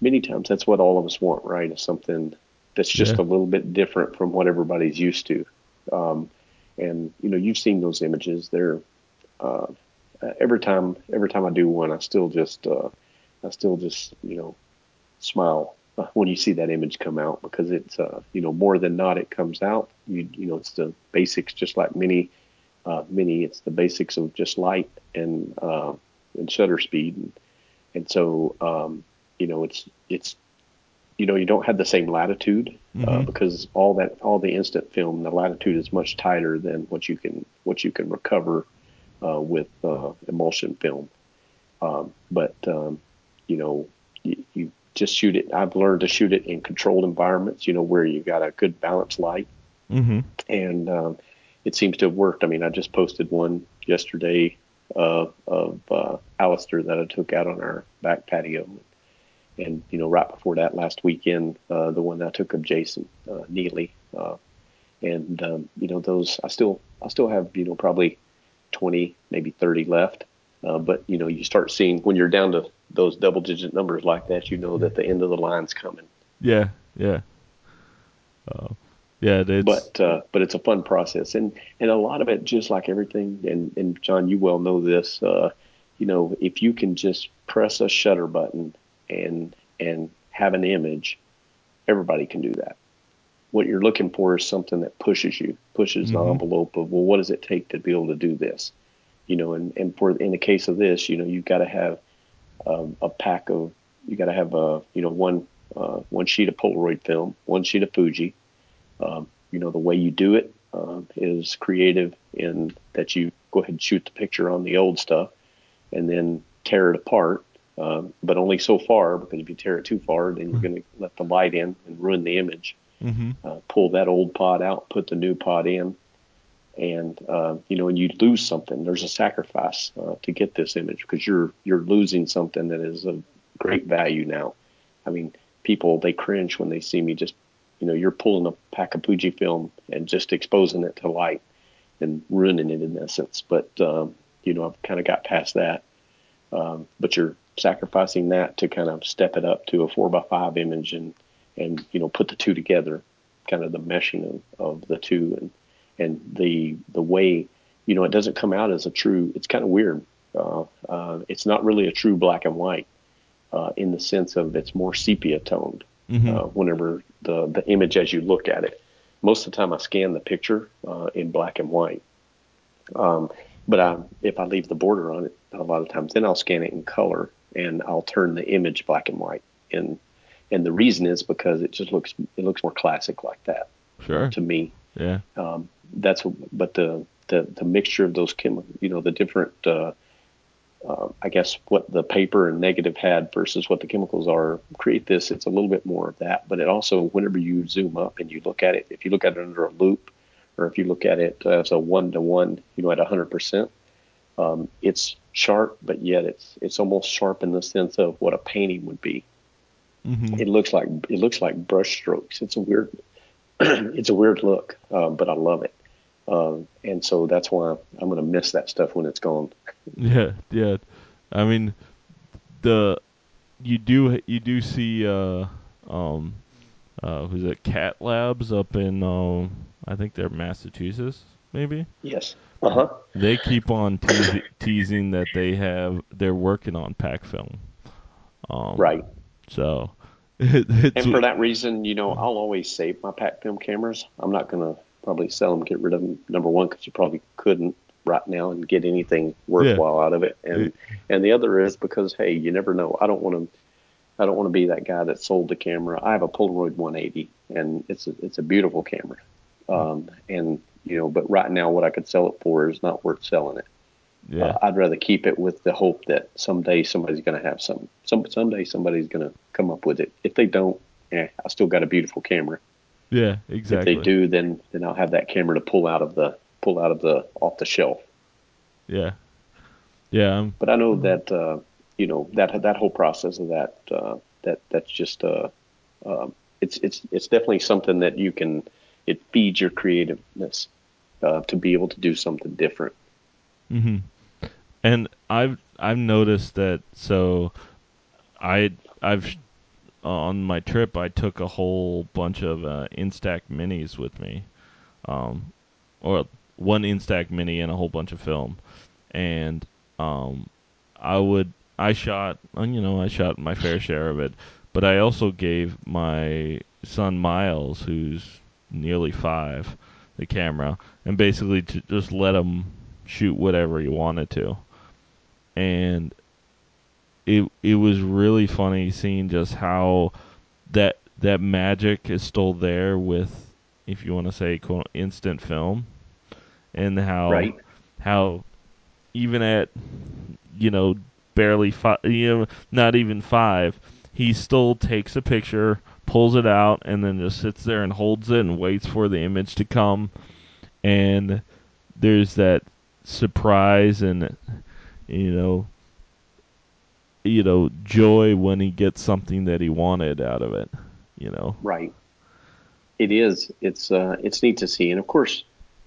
many times that's what all of us want, right? Is something that's just Yeah. a little bit different from what everybody's used to. Um, and you know, you've seen those images. They're uh, every time every time I do one, I still just uh, I still just you know smile when you see that image come out because it's uh, you know more than not it comes out. You you know it's the basics just like many uh, many it's the basics of just light and uh, and shutter speed and and so um, you know it's it's you know you don't have the same latitude uh, Mhm. because all that all the instant film the latitude is much tighter than what you can what you can recover uh, with uh, emulsion film. Um, but um, you know you, you just shoot it. I've learned to shoot it in controlled environments. You know where you got a good balanced light Mhm. and um, it seems to have worked. I mean, I just posted one yesterday uh, of uh, Alistair that I took out on our back patio, and you know, right before that, last weekend, uh, the one that I took of Jason uh, Neely, uh, and um, you know, those I still I still have you know probably twenty, maybe thirty left. Uh, but you know, you start seeing when you're down to those double digit numbers like that, you know that the end of the line's coming. Yeah, yeah. Yeah, it's but uh, but it's a fun process, and and a lot of it, just like everything, and and John, you well know this. Uh, you know, if you can just press a shutter button and and have an image, everybody can do that. What you're looking for is something that pushes you, pushes the Mhm. envelope of well, what does it take to be able to do this? You know, and and for in the case of this, you know, you've got to have um, a pack of you got to have a you know one uh, one sheet of Polaroid film, one sheet of Fuji. Um, you know the way you do it um, is creative in that you go ahead and shoot the picture on the old stuff, and then tear it apart. Um, but only so far because if you tear it too far, then you're going to let the light in and ruin the image. Mm-hmm. uh, pull that old pod out, put the new pod in, and uh, you know, and you lose something. There's a sacrifice uh, to get this image because you're you're losing something that is of great value now. I mean, people they cringe when they see me just, you know, you're pulling a pack of Fuji film and just exposing it to light and ruining it in essence. But um, you know, I've kind of got past that. Um, but you're sacrificing that to kind of step it up to a four by five image and and you know put the two together, kind of the meshing of, of the two and and the the way you know it doesn't come out as a true. It's kind of weird. Uh, uh, it's not really a true black and white uh, in the sense of it's more sepia toned. Mm-hmm. Uh, whenever the the image as you look at it, most of the time I scan the picture uh, in black and white. Um, but I, if I leave the border on it, a lot of times, then I'll scan it in color and I'll turn the image black and white. And and the reason is because it just looks it looks more classic like that Sure. to me. Yeah. Um, that's but the, the the mixture of those chemicals, you know, the different. Uh, uh, I guess what the paper and negative had versus what the chemicals are create this. It's a little bit more of that, but it also, whenever you zoom up and you look at it, if you look at it under a loop, or if you look at it as a one to one, you know, at 100%, um, it's sharp, but yet it's it's almost sharp in the sense of what a painting would be. Mm-hmm. It looks like it looks like brush strokes. It's a weird it's a weird look, um, but I love it. Um, and so that's why I'm going to miss that stuff when it's gone. Yeah, yeah. I mean, the you do you do see uh um uh who's it Cat Labs up in um I think they're Massachusetts maybe. Yes. Uh huh. They keep on teas- teasing that they have they're working on pack film. Um, Right. So it's And for that reason, you know, I'll always save my pack film cameras. I'm not going to probably sell them, get rid of them. Number one, because you probably couldn't right now and get anything worthwhile out of it. And and the other is because hey, you never know. I don't want to. I don't want to be that guy that sold the camera. I have a Polaroid 180, and it's a, it's a beautiful camera. Um, and you know, but right now, what I could sell it for is not worth selling it. yeah, Uh, I'd rather keep it with the hope that someday somebody's going to have some. Some someday somebody's going to come up with it. If they don't, eh, I still got a beautiful camera. Yeah, exactly. If they do, then then I'll have that camera to pull out of the pull out of the off the shelf. Yeah, yeah, um, But I know that uh, you know that that whole process of that uh, that that's just uh, um, it's it's it's definitely something that you can it feeds your creativeness uh, to be able to do something different. hmm And I've I've noticed that. So, I I've on my trip I took a whole bunch of uh, minis with me, um, or one Instax mini and a whole bunch of film, and um, I would I shot uh, you know I shot my fair share of it, but I also gave my son Miles, who's nearly five, the camera, and basically just let him shoot whatever he wanted to. And it it was really funny seeing just how that that magic is still there with if you want to say quote, instant film and how Right. how even at you know barely five you know not even five he still takes a picture pulls it out and then just sits there and holds it and waits for the image to come and there's that surprise and you know you know joy when he gets something that he wanted out of it you know Right. It is. It's uh, it's neat to see, and of course,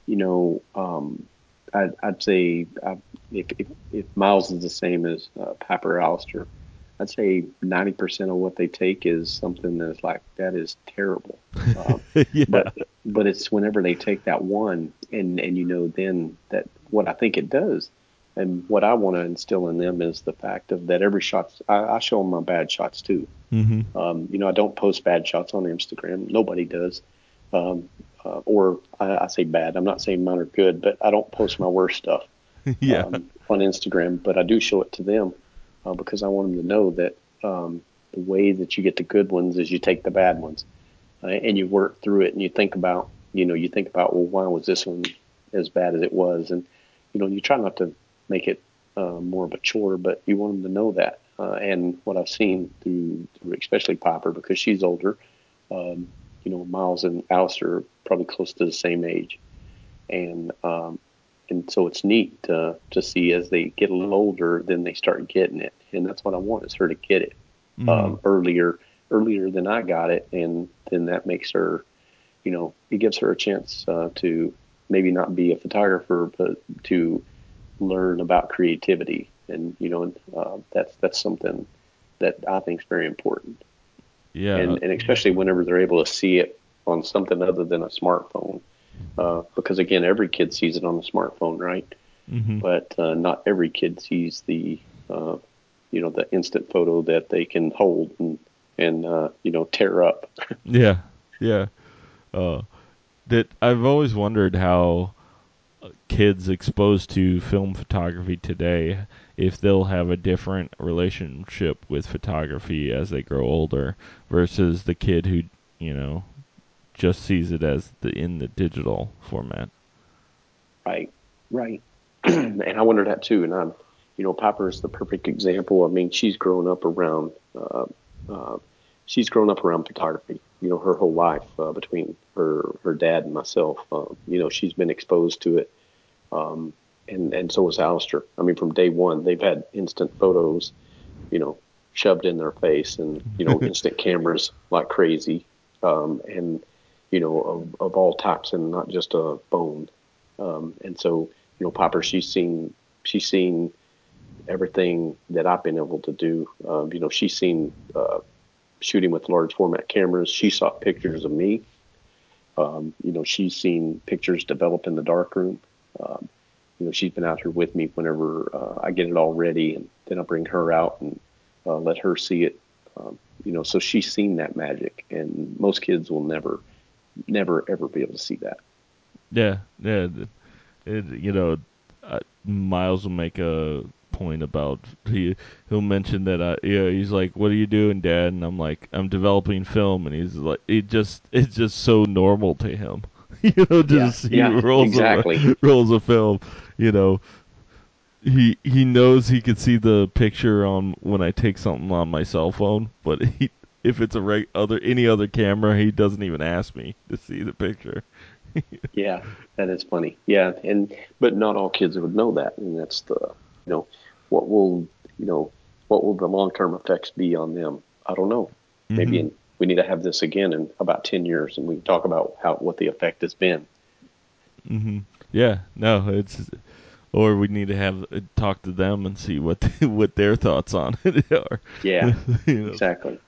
you know, um, I'd, I'd say uh, if, if if Miles is the same as uh, Papa or I'd say ninety percent of what they take is something that's like that is terrible. Um, yeah but but it's whenever they take that one and and you know then that what I think it does and what I want to instill in them is the fact of that every shot I, I show them my bad shots too. mhm Um, you know, I don't post bad shots on Instagram. Nobody does. Um, uh, or I, I say bad. I'm not saying mine are good, but I don't post my worst stuff yeah um, on Instagram. But I do show it to them uh, because I want them to know that um, the way that you get the good ones is you take the bad ones uh, and you work through it and you think about, you know, you think about, well, why was this one as bad as it was? And, you know, you try not to make it uh, more of a chore, but you want them to know that. Uh, and what I've seen through, through especially Piper, because she's older, um, you know, Miles and Alistair are probably close to the same age, and um, and so it's neat to to see as they get a little older, then they start getting it, and that's what I want is her to get it Mm-hmm. um, earlier earlier than I got it, and then that makes her, you know, it gives her a chance uh, to maybe not be a photographer, but to learn about creativity, and you know, uh, that's that's something that I think is very important, yeah. and and especially whenever they're able to see it on something other than a smartphone, uh, because again, every kid sees it on a smartphone, right? hmm But uh, not every kid sees the, uh, you know, the instant photo that they can hold and and uh, you know tear up. Yeah, yeah. Uh, that I've always wondered how kids exposed to film photography today, if they'll have a different relationship with photography as they grow older, versus the kid who, you know, just sees it as the in the digital format. Right, right. and I wonder that too. And I'm, you know, Piper is the perfect example. I mean, she's grown up around, uh, uh, she's grown up around photography. You know, her whole life uh, between her her dad and myself. Uh, you know, she's been exposed to it, um, and and so has Alistair. I mean, from day one, they've had instant photos, you know, shoved in their face, and you know, instant cameras like crazy, um, and you know, of, of all types, and not just a phone. Um, and so, you know, Piper, she's seen she's seen everything that I've been able to do. Um, you know, she's seen uh, shooting with large format cameras. She saw pictures of me. Um, you know, she's seen pictures develop in the darkroom. Um, you know, she's been out here with me whenever uh, I get it all ready, and then I bring her out and uh, let her see it. Um, you know, so she's seen that magic, and most kids will never, never, ever be able to see that. Yeah, yeah. It, you know, uh, Miles will make a point about he he'll mention that uh, yeah he's like what are you doing dad? And I'm like I'm developing film. And he's like it just it's just so normal to him. You know Yeah, just see yeah, rolls exactly. of rolls of film you know. He he knows he can see the picture on when I take something on my cell phone but he if it's a reg- other any other camera he doesn't even ask me to see the picture. Yeah, that is funny. Yeah, and but not all kids would know that, and that's the you know what will you know what will the long term effects be on them? I don't know. Maybe Mhm. in, we need to have this again in about ten years, and we can talk about how what the effect has been. hmm Yeah, no, it's or we need to have uh, talk to them and see what what their thoughts on it are. Yeah, You know, exactly.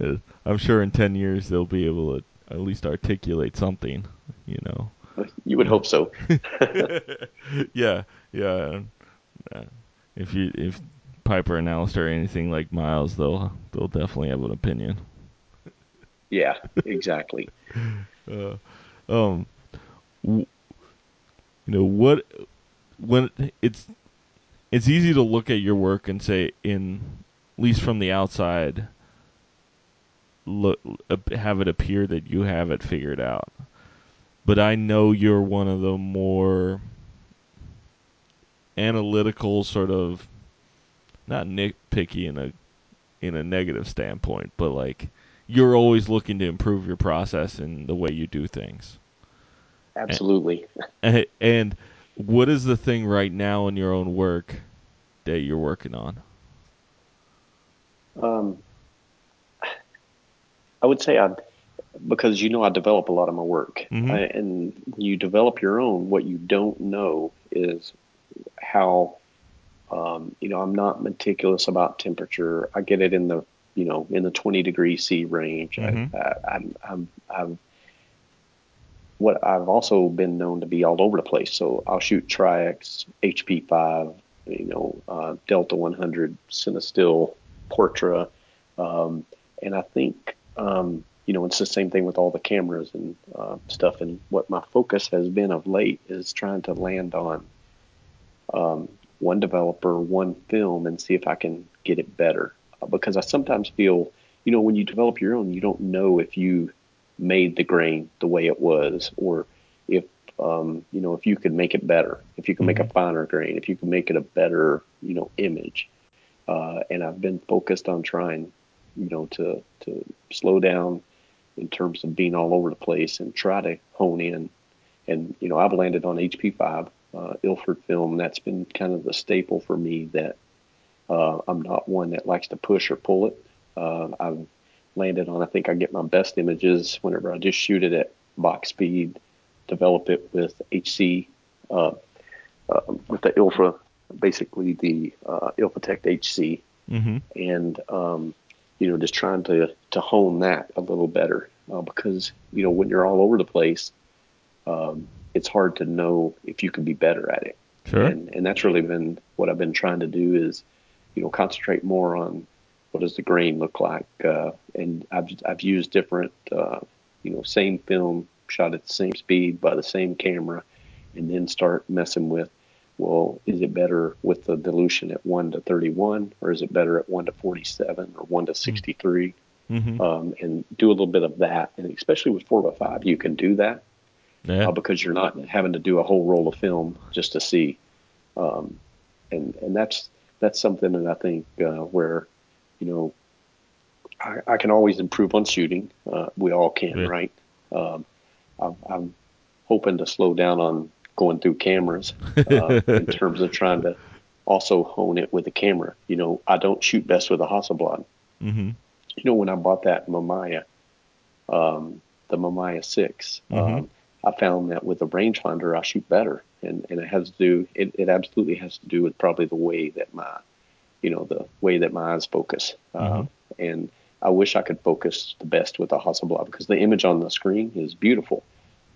uh, I'm sure in ten years they'll be able to at least articulate something. You know. You would hope so. yeah, yeah. If you if Piper and Alistair are anything like Miles, they'll they'll definitely have an opinion. Yeah, exactly. Uh, um, w- you know what? When it's it's easy to look at your work and say, in at least from the outside, look have it appear that you have it figured out. But I know you're one of the more analytical, sort of not nitpicky in a in a negative standpoint, but like you're always looking to improve your process and the way you do things. Absolutely. A- And what is the thing right now in your own work that you're working on? Um, I would say I, because you know I develop a lot of my work, Mhm. I, and you develop your own, what you don't know is how, um, you know, I'm not meticulous about temperature. I get it in the, you know, in the 20 degree C range. Mhm. I, I, I'm, I'm, I'm, what I've also been known to be all over the place. So I'll shoot Tri-X, HP5, you know, uh, Delta 100, Cinestill, Portra, um, and I think, um, you know, it's the same thing with all the cameras and uh, stuff. And what my focus has been of late is trying to land on um, one developer, one film, and see if I can get it better. Uh, Because I sometimes feel, you know, when you develop your own, you don't know if you made the grain the way it was, or if, um, you know, if you could make it better, if you can make a finer grain, if you can make it a better, you know, image. Uh, and I've been focused on trying, you know, to to slow down, in terms of being all over the place and try to hone in. And you know, I've landed on HP5 uh, Ilford film. That's been kind of the staple for me. That uh, I'm not one that likes to push or pull it. Uh, I've landed on. I think I get my best images whenever I just shoot it at box speed, develop it with HC, uh, uh, with the Ilfra, basically the uh, Ilfotec HC, Mm-hmm. and um, you know just trying to to hone that a little better uh, because you know when you're all over the place, um, it's hard to know if you can be better at it. Sure. And and that's really been what I've been trying to do is, you know, concentrate more on what does the grain look like, uh, and I've I've used different, uh, you know, same film shot at the same speed by the same camera, and then start messing with, well, is it better with the dilution at one to thirty one, or is it better at one to forty seven or one to sixty three? Mm-hmm. Um, and do a little bit of that, and especially with four by five, you can do that Yeah. uh, because you're not having to do a whole roll of film just to see. Um, and and that's that's something that I think uh, where, you know, I, I can always improve on shooting. Uh, we all can, Yeah. right? Um, I'm, I'm hoping to slow down on going through cameras uh, in terms of trying to also hone it with the camera. You know, I don't shoot best with a Hasselblad mm-hmm. you know, when I bought that Mamiya, um, the Mamiya 6, Mhm. um, I found that with a rangefinder, I shoot better. And, and it has to do, it, it absolutely has to do with probably the way that my, you know, the way that my eyes focus. Uh, Mhm. and I wish I could focus the best with a Hasselblad because the image on the screen is beautiful.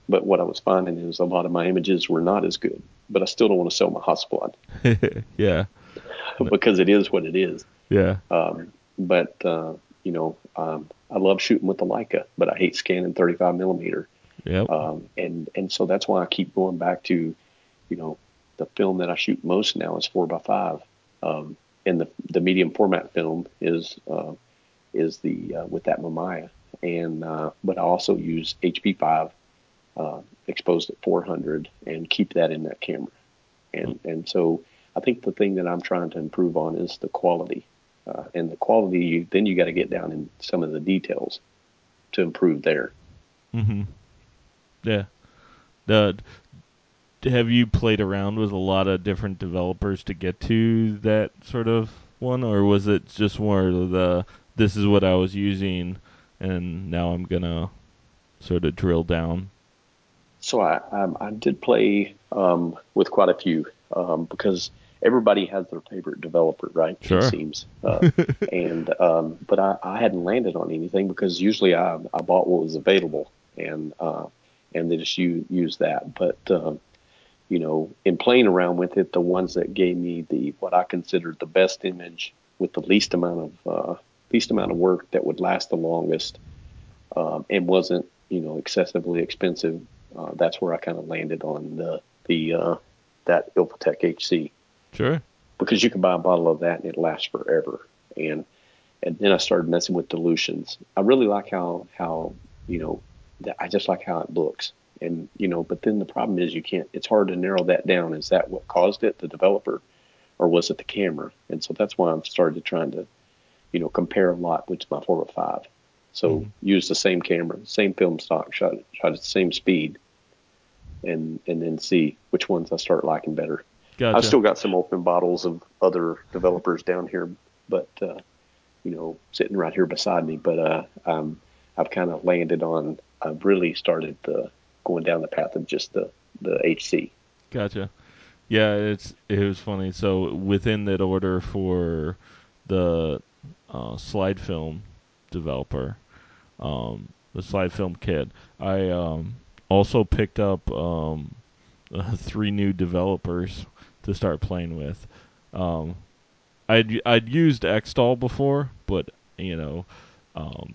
But what I was finding is a lot of my images were not as good. But I still don't want to sell my Hasselblad yeah. because it is what it is. Yeah. Um, but uh, you know, um, I love shooting with the Leica, but I hate scanning 35 millimeter. Yep. Um, and and so that's why I keep going back to, you know, the film that I shoot most now is four by five, um, and the the medium format film is uh, is the uh, with that Mamiya, and uh, but I also use HP five uh, exposed at 400 and keep that in that camera, and and so I think the thing that I'm trying to improve on is the quality, uh, and the quality. You, then you got to get down in some of the details to improve there. Mm-hmm. Yeah. The have you played around with a lot of different developers to get to that sort of one, or was it just more the this is what I was using, and now I'm gonna sort of drill down? So I um, I did play um, with quite a few um, because everybody has their favorite developer, right? Sure. It seems, uh, and um, but I, I hadn't landed on anything because usually I, I bought what was available and uh, and they just use use that. But um, you know, in playing around with it, the ones that gave me the what I considered the best image with the least amount of uh, least amount of work that would last the longest um, and wasn't you know excessively expensive. Uh, that's where I kind of landed on the the uh, that Ilfotec HC Sure. because you can buy a bottle of that and it lasts forever. And and then I started messing with dilutions. I really like how how you know I just like how it looks. And you know, but then the problem is you can't. It's hard to narrow that down. Is that what caused it, the developer, or was it the camera? And so that's why I've started trying to, you know, compare a lot with my four or five. So Mhm. use the same camera, same film stock, shot shot at the same speed, and and then see which ones I start liking better. Gotcha. I've still got some open bottles of other developers down here, but uh, you know, sitting right here beside me. But uh, um, I've kind of landed on. I've really started uh, going down the path of just the the HC. Gotcha. Yeah, it's it was funny. So within that order for the uh, slide film developer, um, the slide film kit, I um, also picked up um, uh, three new developers to start playing with. Um, I'd I'd used Xtol before, but you know, um,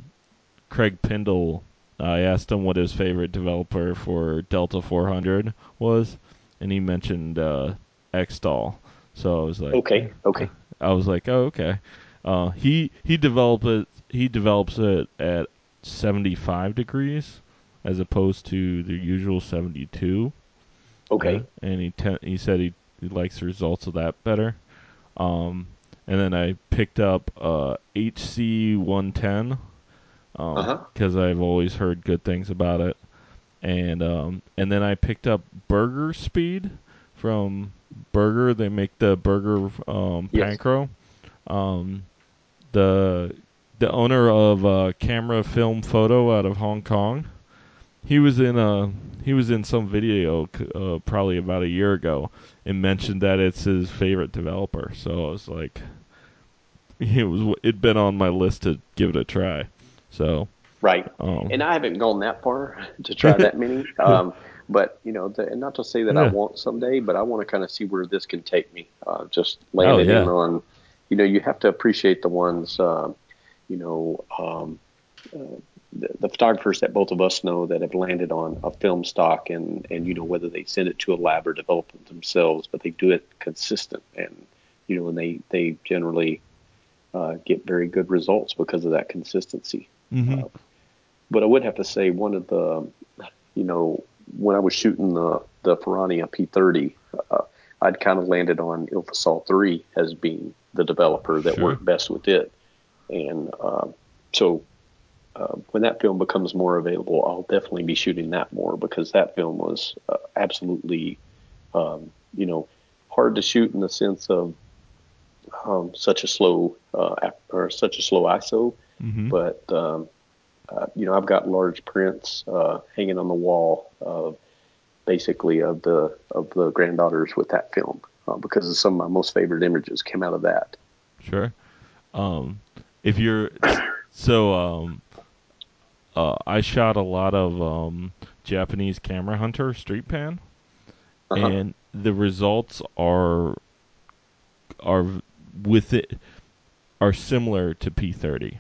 Craig Pindle. I asked him what his favorite developer for Delta 400 was, and he mentioned uh, Xtol. So I was like, Okay, okay, I was like, oh, okay. Uh, he he developed it. He develops it at 75 degrees, as opposed to the usual 72. okay. Yeah, and he te- he said he, he likes the results of that better. Um, and then I picked up uh, HC 110. Because Uh-huh. I've always heard good things about it. And um, and then I picked up BerSpeed from Bergger. They make the Bergger um, Yes. Pancro. Um, the the owner of uh, Camera Film Photo out of Hong Kong. He was in a he was in some video uh, probably about a year ago and mentioned that it's his favorite developer. So I was like, it was it'd been on my list to give it a try. So Right. um, And I haven't gone that far to try that many. Um, but you know, the, and not to say that I Yeah. won't someday, but I want to kind of see where this can take me. Uh, just landed Oh, yeah. in on, you know, you have to appreciate the ones, um, you know, um, uh, the, the photographers that both of us know that have landed on a film stock, and and you know whether they send it to a lab or develop it themselves, but they do it consistent, and you know, and they they generally uh, get very good results because of that consistency. Mhm. Uh, but I would have to say one of the, you know, when I was shooting the the Ferrania P30, uh, I'd kind of landed on Ilfosol 3 as being the developer that Sure. worked best with it, and uh, so uh, when that film becomes more available, I'll definitely be shooting that more because that film was uh, absolutely, um, you know, hard to shoot in the sense of um, such a slow uh, or such a slow ISO, Mhm. but um, uh, you know, I've got large prints uh, hanging on the wall of basically of the of the granddaughters with that film uh, because of some of my most favorite images came out of that. Sure. Um, if you're so, um, uh, I shot a lot of um, Japanese camera hunter street pan, Uh-huh. and the results are are with it are similar to P30.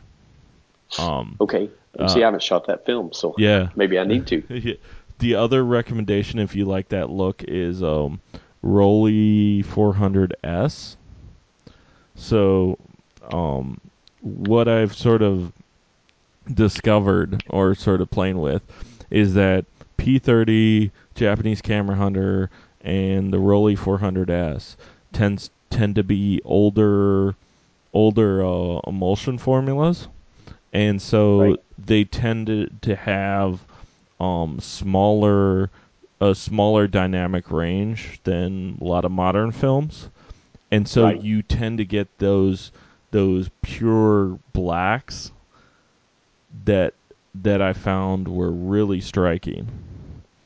Um, Okay, Uh, see, I haven't shot that film, so yeah. maybe I need to. The other recommendation, if you like that look, is um, Rollei 400S. So, um, what I've sort of discovered or sort of playing with is that P30, Japanese Camera Hunter, and the Rollei 400S tends tend to be older, older uh, emulsion formulas, and so Right. they tended to, have um, smaller a smaller dynamic range than a lot of modern films, and so Right. you tend to get those those pure blacks that that I found were really striking.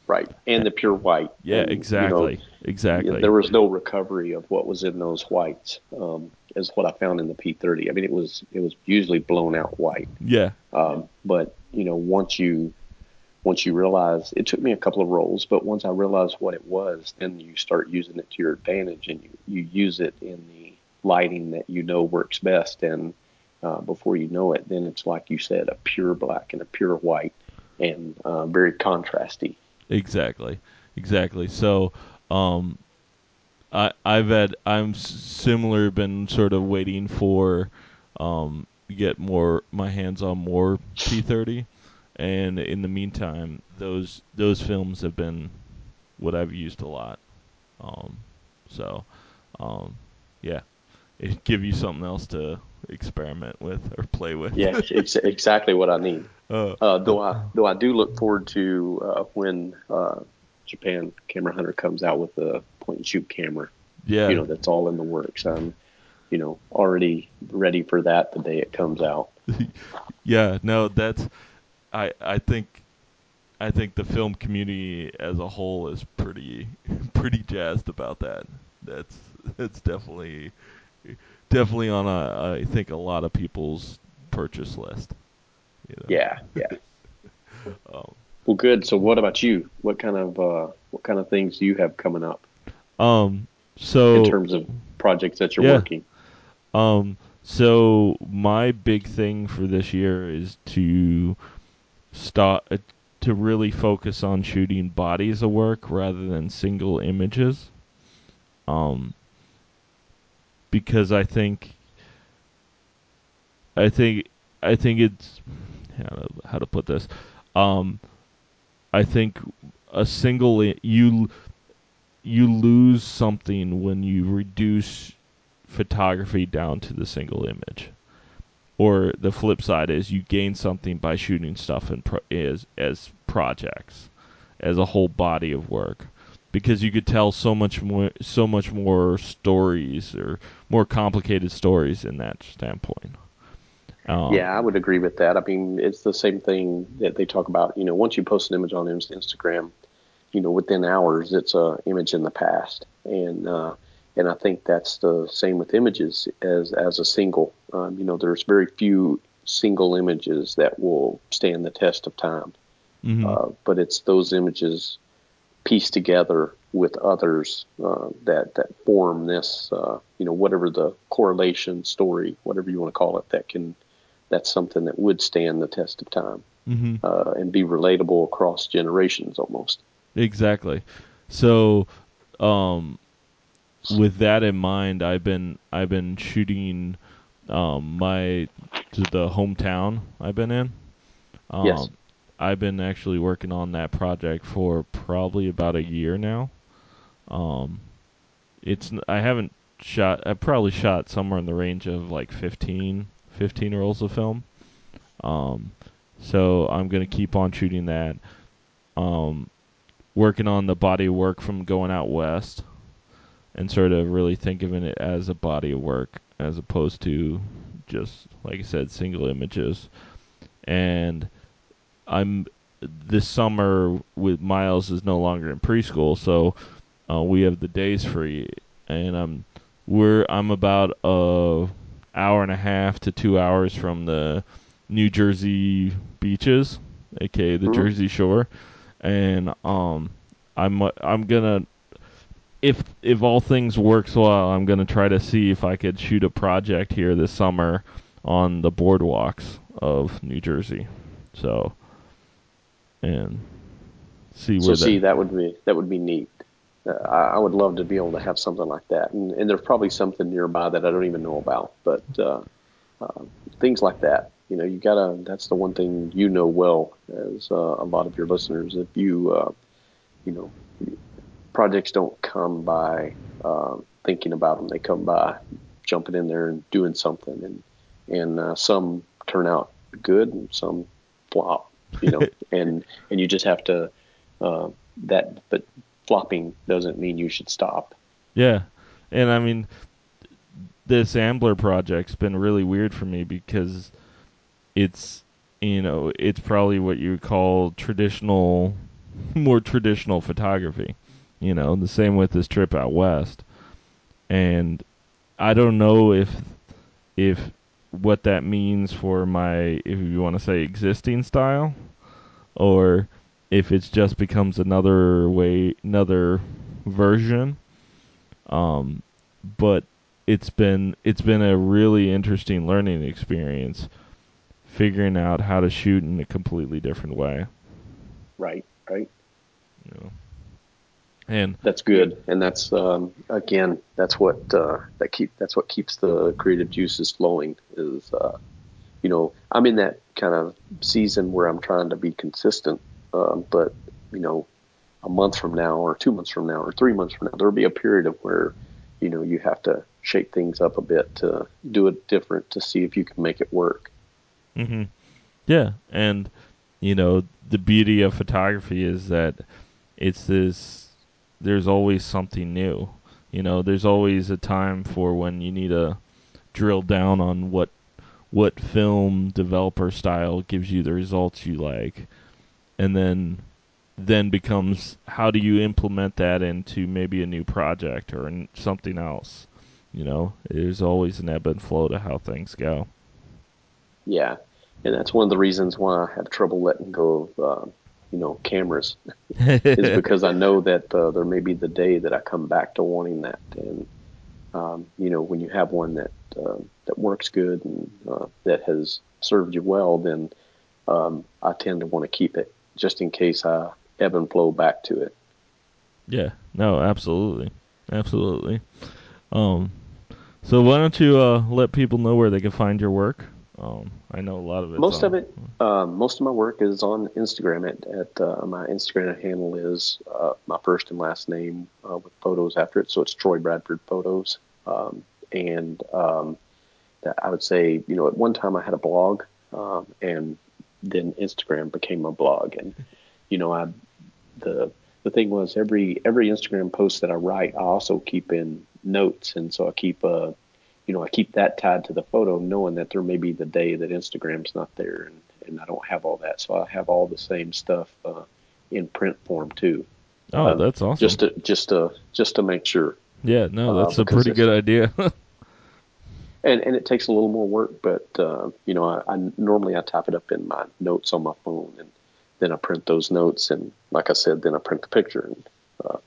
Right, and the pure white. Yeah, And, you know, exactly, exactly. there was no recovery of what was in those whites, um, is what I found in the P30. I mean, it was it was usually blown out white. yeah, Um, but you know, once you once you realize it took me a couple of rolls, but once I realized what it was, then you start using it to your advantage, and you, you use it in the lighting that you know works best. And uh, before you know it, then it's like you said, a pure black and a pure white, and uh, very contrasty. exactly, exactly. So, um, I I've had I'm similar been sort of waiting for um get more my hands on more P30, and in the meantime, those those films have been what I've used a lot. Um, so, um, yeah, it give you something else to experiment with or play with. Yeah, it's exactly what I need. Uh, Uh, though I though I do look forward to uh, when uh, Japan Camera Hunter comes out with a point and shoot camera. yeah. You know, that's all in the works. I'm, you know, already ready for that the day it comes out. Yeah, no, that's I I think I think the film community as a whole is pretty pretty jazzed about that. That's that's definitely definitely on a I think a lot of people's purchase list. You know? Yeah, yeah. Um, Well, good. So, what about you? What kind of uh, what kind of things do you have coming up um so in terms of projects that you're Yeah. working? Um, so my big thing for this year is to start uh, to really focus on shooting bodies of work rather than single images. Um, because I think I think I think it's how to, how to put this. Um, I think a single you you lose something when you reduce photography down to the single image or the flip side is you gain something by shooting stuff in pro- as as projects, as a whole body of work, because you could tell so much more so much more stories or more complicated stories in that standpoint. Um, yeah, I would agree with that. I mean, it's the same thing that they talk about. You know, once you post an image on Instagram, you know, within hours, it's a image in the past, and uh, and I think that's the same with images as as a single. Um, you know, there's very few single images that will stand the test of time, mm-hmm. uh, but it's those images pieced together with others uh, that that form this. Uh, you know, whatever the correlation story, whatever you want to call it, that can that's something that would stand the test of time mm-hmm. uh, and be relatable across generations almost. Exactly. So, um, with that in mind, I've been I've been shooting um, my the hometown I've been in. Um, yes. I've been actually working on that project for probably about a year now. Um, it's I haven't shot. I probably shot somewhere in the range of like 15, 15 rolls of film. Um, so I'm gonna keep on shooting that. Um, working on the body of work from going out west, and sort of really think of it as a body of work as opposed to just like I said, single images. And I'm this summer with Miles is no longer in preschool, so uh, we have the days free, and I'm we're I'm about a hour and a half to two hours from the New Jersey beaches, aka the mm-hmm. Jersey Shore, and um, I'm I'm gonna if if all things works well, I'm gonna try to see if I could shoot a project here this summer on the boardwalks of New Jersey. So and see where. So see, that would be that would be neat. Uh, I, I, would love to be able to have something like that, and, and there's probably something nearby that I don't even know about. But uh, uh, things like that, you know, you gotta. That's the one thing you know well as uh, a lot of your listeners. If you, uh, you know, projects don't come by um, thinking about them; they come by jumping in there and doing something, and and uh, some turn out good, and some flop you know, and and you just have to uh, that. But flopping doesn't mean you should stop. Yeah, and I mean, this Ambler project's been really weird for me because it's you know it's probably what you would call traditional, more traditional photography. You know, the same with this trip out west, and I don't know if if what that means for my, if you want to say, existing style, or if it just becomes another way, another version. Um, but it's been it's been a really interesting learning experience, figuring out how to shoot in a completely different way. Right. Right. You know. And that's good, and that's um, again, that's what uh, that keep that's what keeps the creative juices flowing. Is uh, you know, I'm in that kind of season where I'm trying to be consistent, um, but you know, a month from now, or two months from now, or three months from now, there'll be a period of where you know you have to shake things up a bit to do it different to see if you can make it work. Mm-hmm. Yeah, and you know the beauty of photography is that it's this there's always something new. You know, there's always a time for when you need to drill down on what what film developer style gives you the results you like, and then then becomes how do you implement that into maybe a new project or something else. You know, there's always an ebb and flow to how things go. Yeah, and that's one of the reasons why I have trouble letting go of uh, you know cameras is because I know that uh, there may be the day that I come back to wanting that, and um, you know when you have one that uh, that works good and uh, that has served you well, then um, I tend to want to keep it just in case I ebb and flow back to it. Yeah, no, absolutely, absolutely. Um, so why don't you uh, let people know where they can find your work? Um, I know a lot of it. Most on, of it, uh, most of my work is on Instagram. At, at uh, my Instagram handle is uh, my first and last name uh, with photos after it, so it's Troy Bradford Photos. Um, and um, that I would say, you know, at one time I had a blog, um, and then Instagram became a blog, and you know, I the the thing was every every Instagram post that I write, I also keep in notes, and so I keep uh, you know, I keep that tied to the photo, knowing that there may be the day that Instagram's not there, and and I don't have all that, so I have all the same stuff uh, in print form too. Oh, Um, that's awesome. Just to just to just to make sure. yeah, no, uh, that's a pretty good idea. and and it takes a little more work, but uh, you know, I, I normally I type it up in my notes on my phone, and then I print those notes, and like I said, then I print the picture, and uh,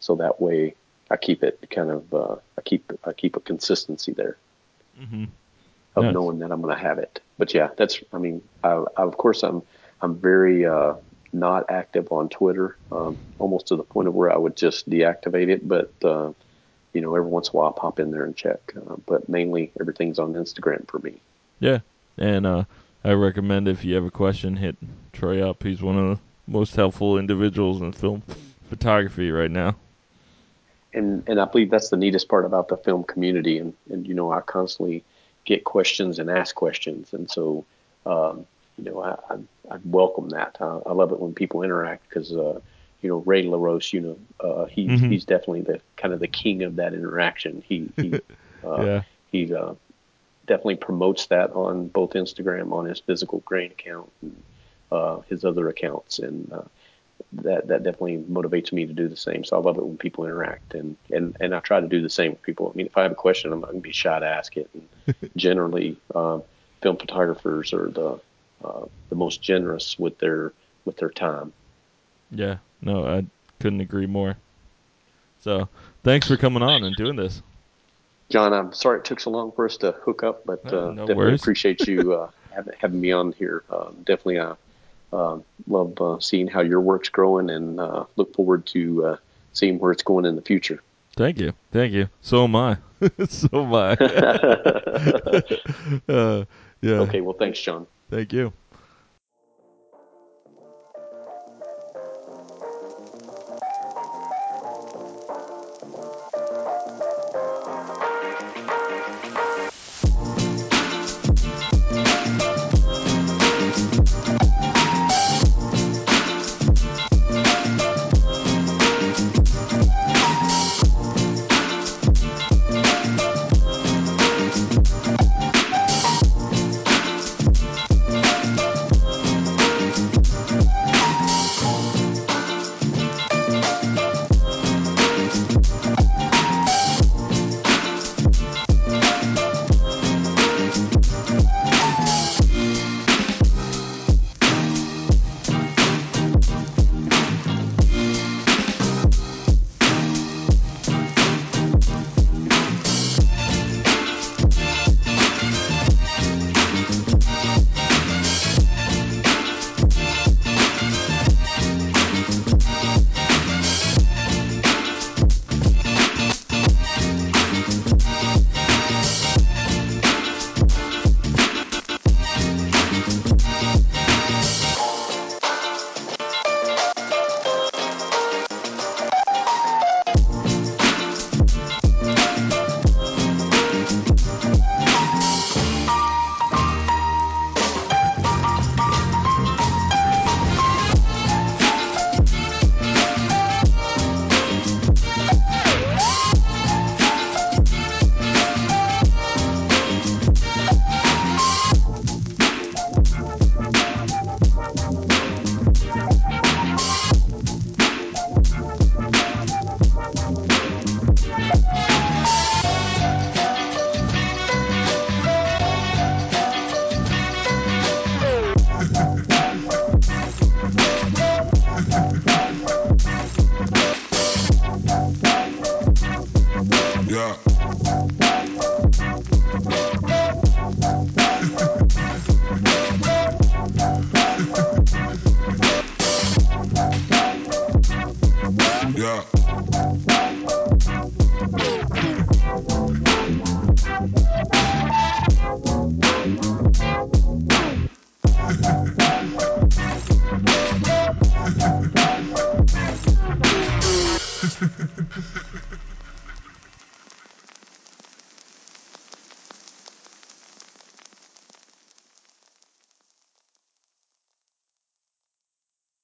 so that way I keep it kind of uh, I keep I keep a consistency there hmm of Nice. knowing that I'm going to have it. But yeah, that's I mean, I, I, of course I'm I'm very uh, not active on Twitter, um, almost to the point of where I would just deactivate it, but. You know, every once in a while, I pop in there and check. Uh, but mainly, everything's on Instagram for me. Yeah, and uh, I recommend if you have a question, hit Troy up. He's one of the most helpful individuals in film photography right now. and and I believe that's the neatest part about the film community. And and you know, I constantly get questions and ask questions, and so um, you know, I, I I welcome that. I, I love it when people interact because uh, you know Ray LaRoche, you know, uh, he's Mhm. he's definitely the kind of the king of that interaction. He he uh, Yeah. he uh, definitely promotes that on both Instagram on his physical grain account and uh, his other accounts, and uh, that that definitely motivates me to do the same. So I love it when people interact, and and and I try to do the same with people. I mean, if I have a question, I'm not going to be shy to ask it. And generally, um, film photographers are the uh, the most generous with their with their time. Yeah, no, I couldn't agree more. So, thanks for coming on and doing this. John, I'm sorry it took so long for us to hook up, but No, uh, no definitely worries. appreciate you uh, having, me on here. Um, definitely, uh, uh, love uh, seeing how your work's growing, and uh, look forward to uh, seeing where it's going in the future. Thank you, thank you. So am I. so am I. uh, yeah. Okay, well, thanks, John. Thank you.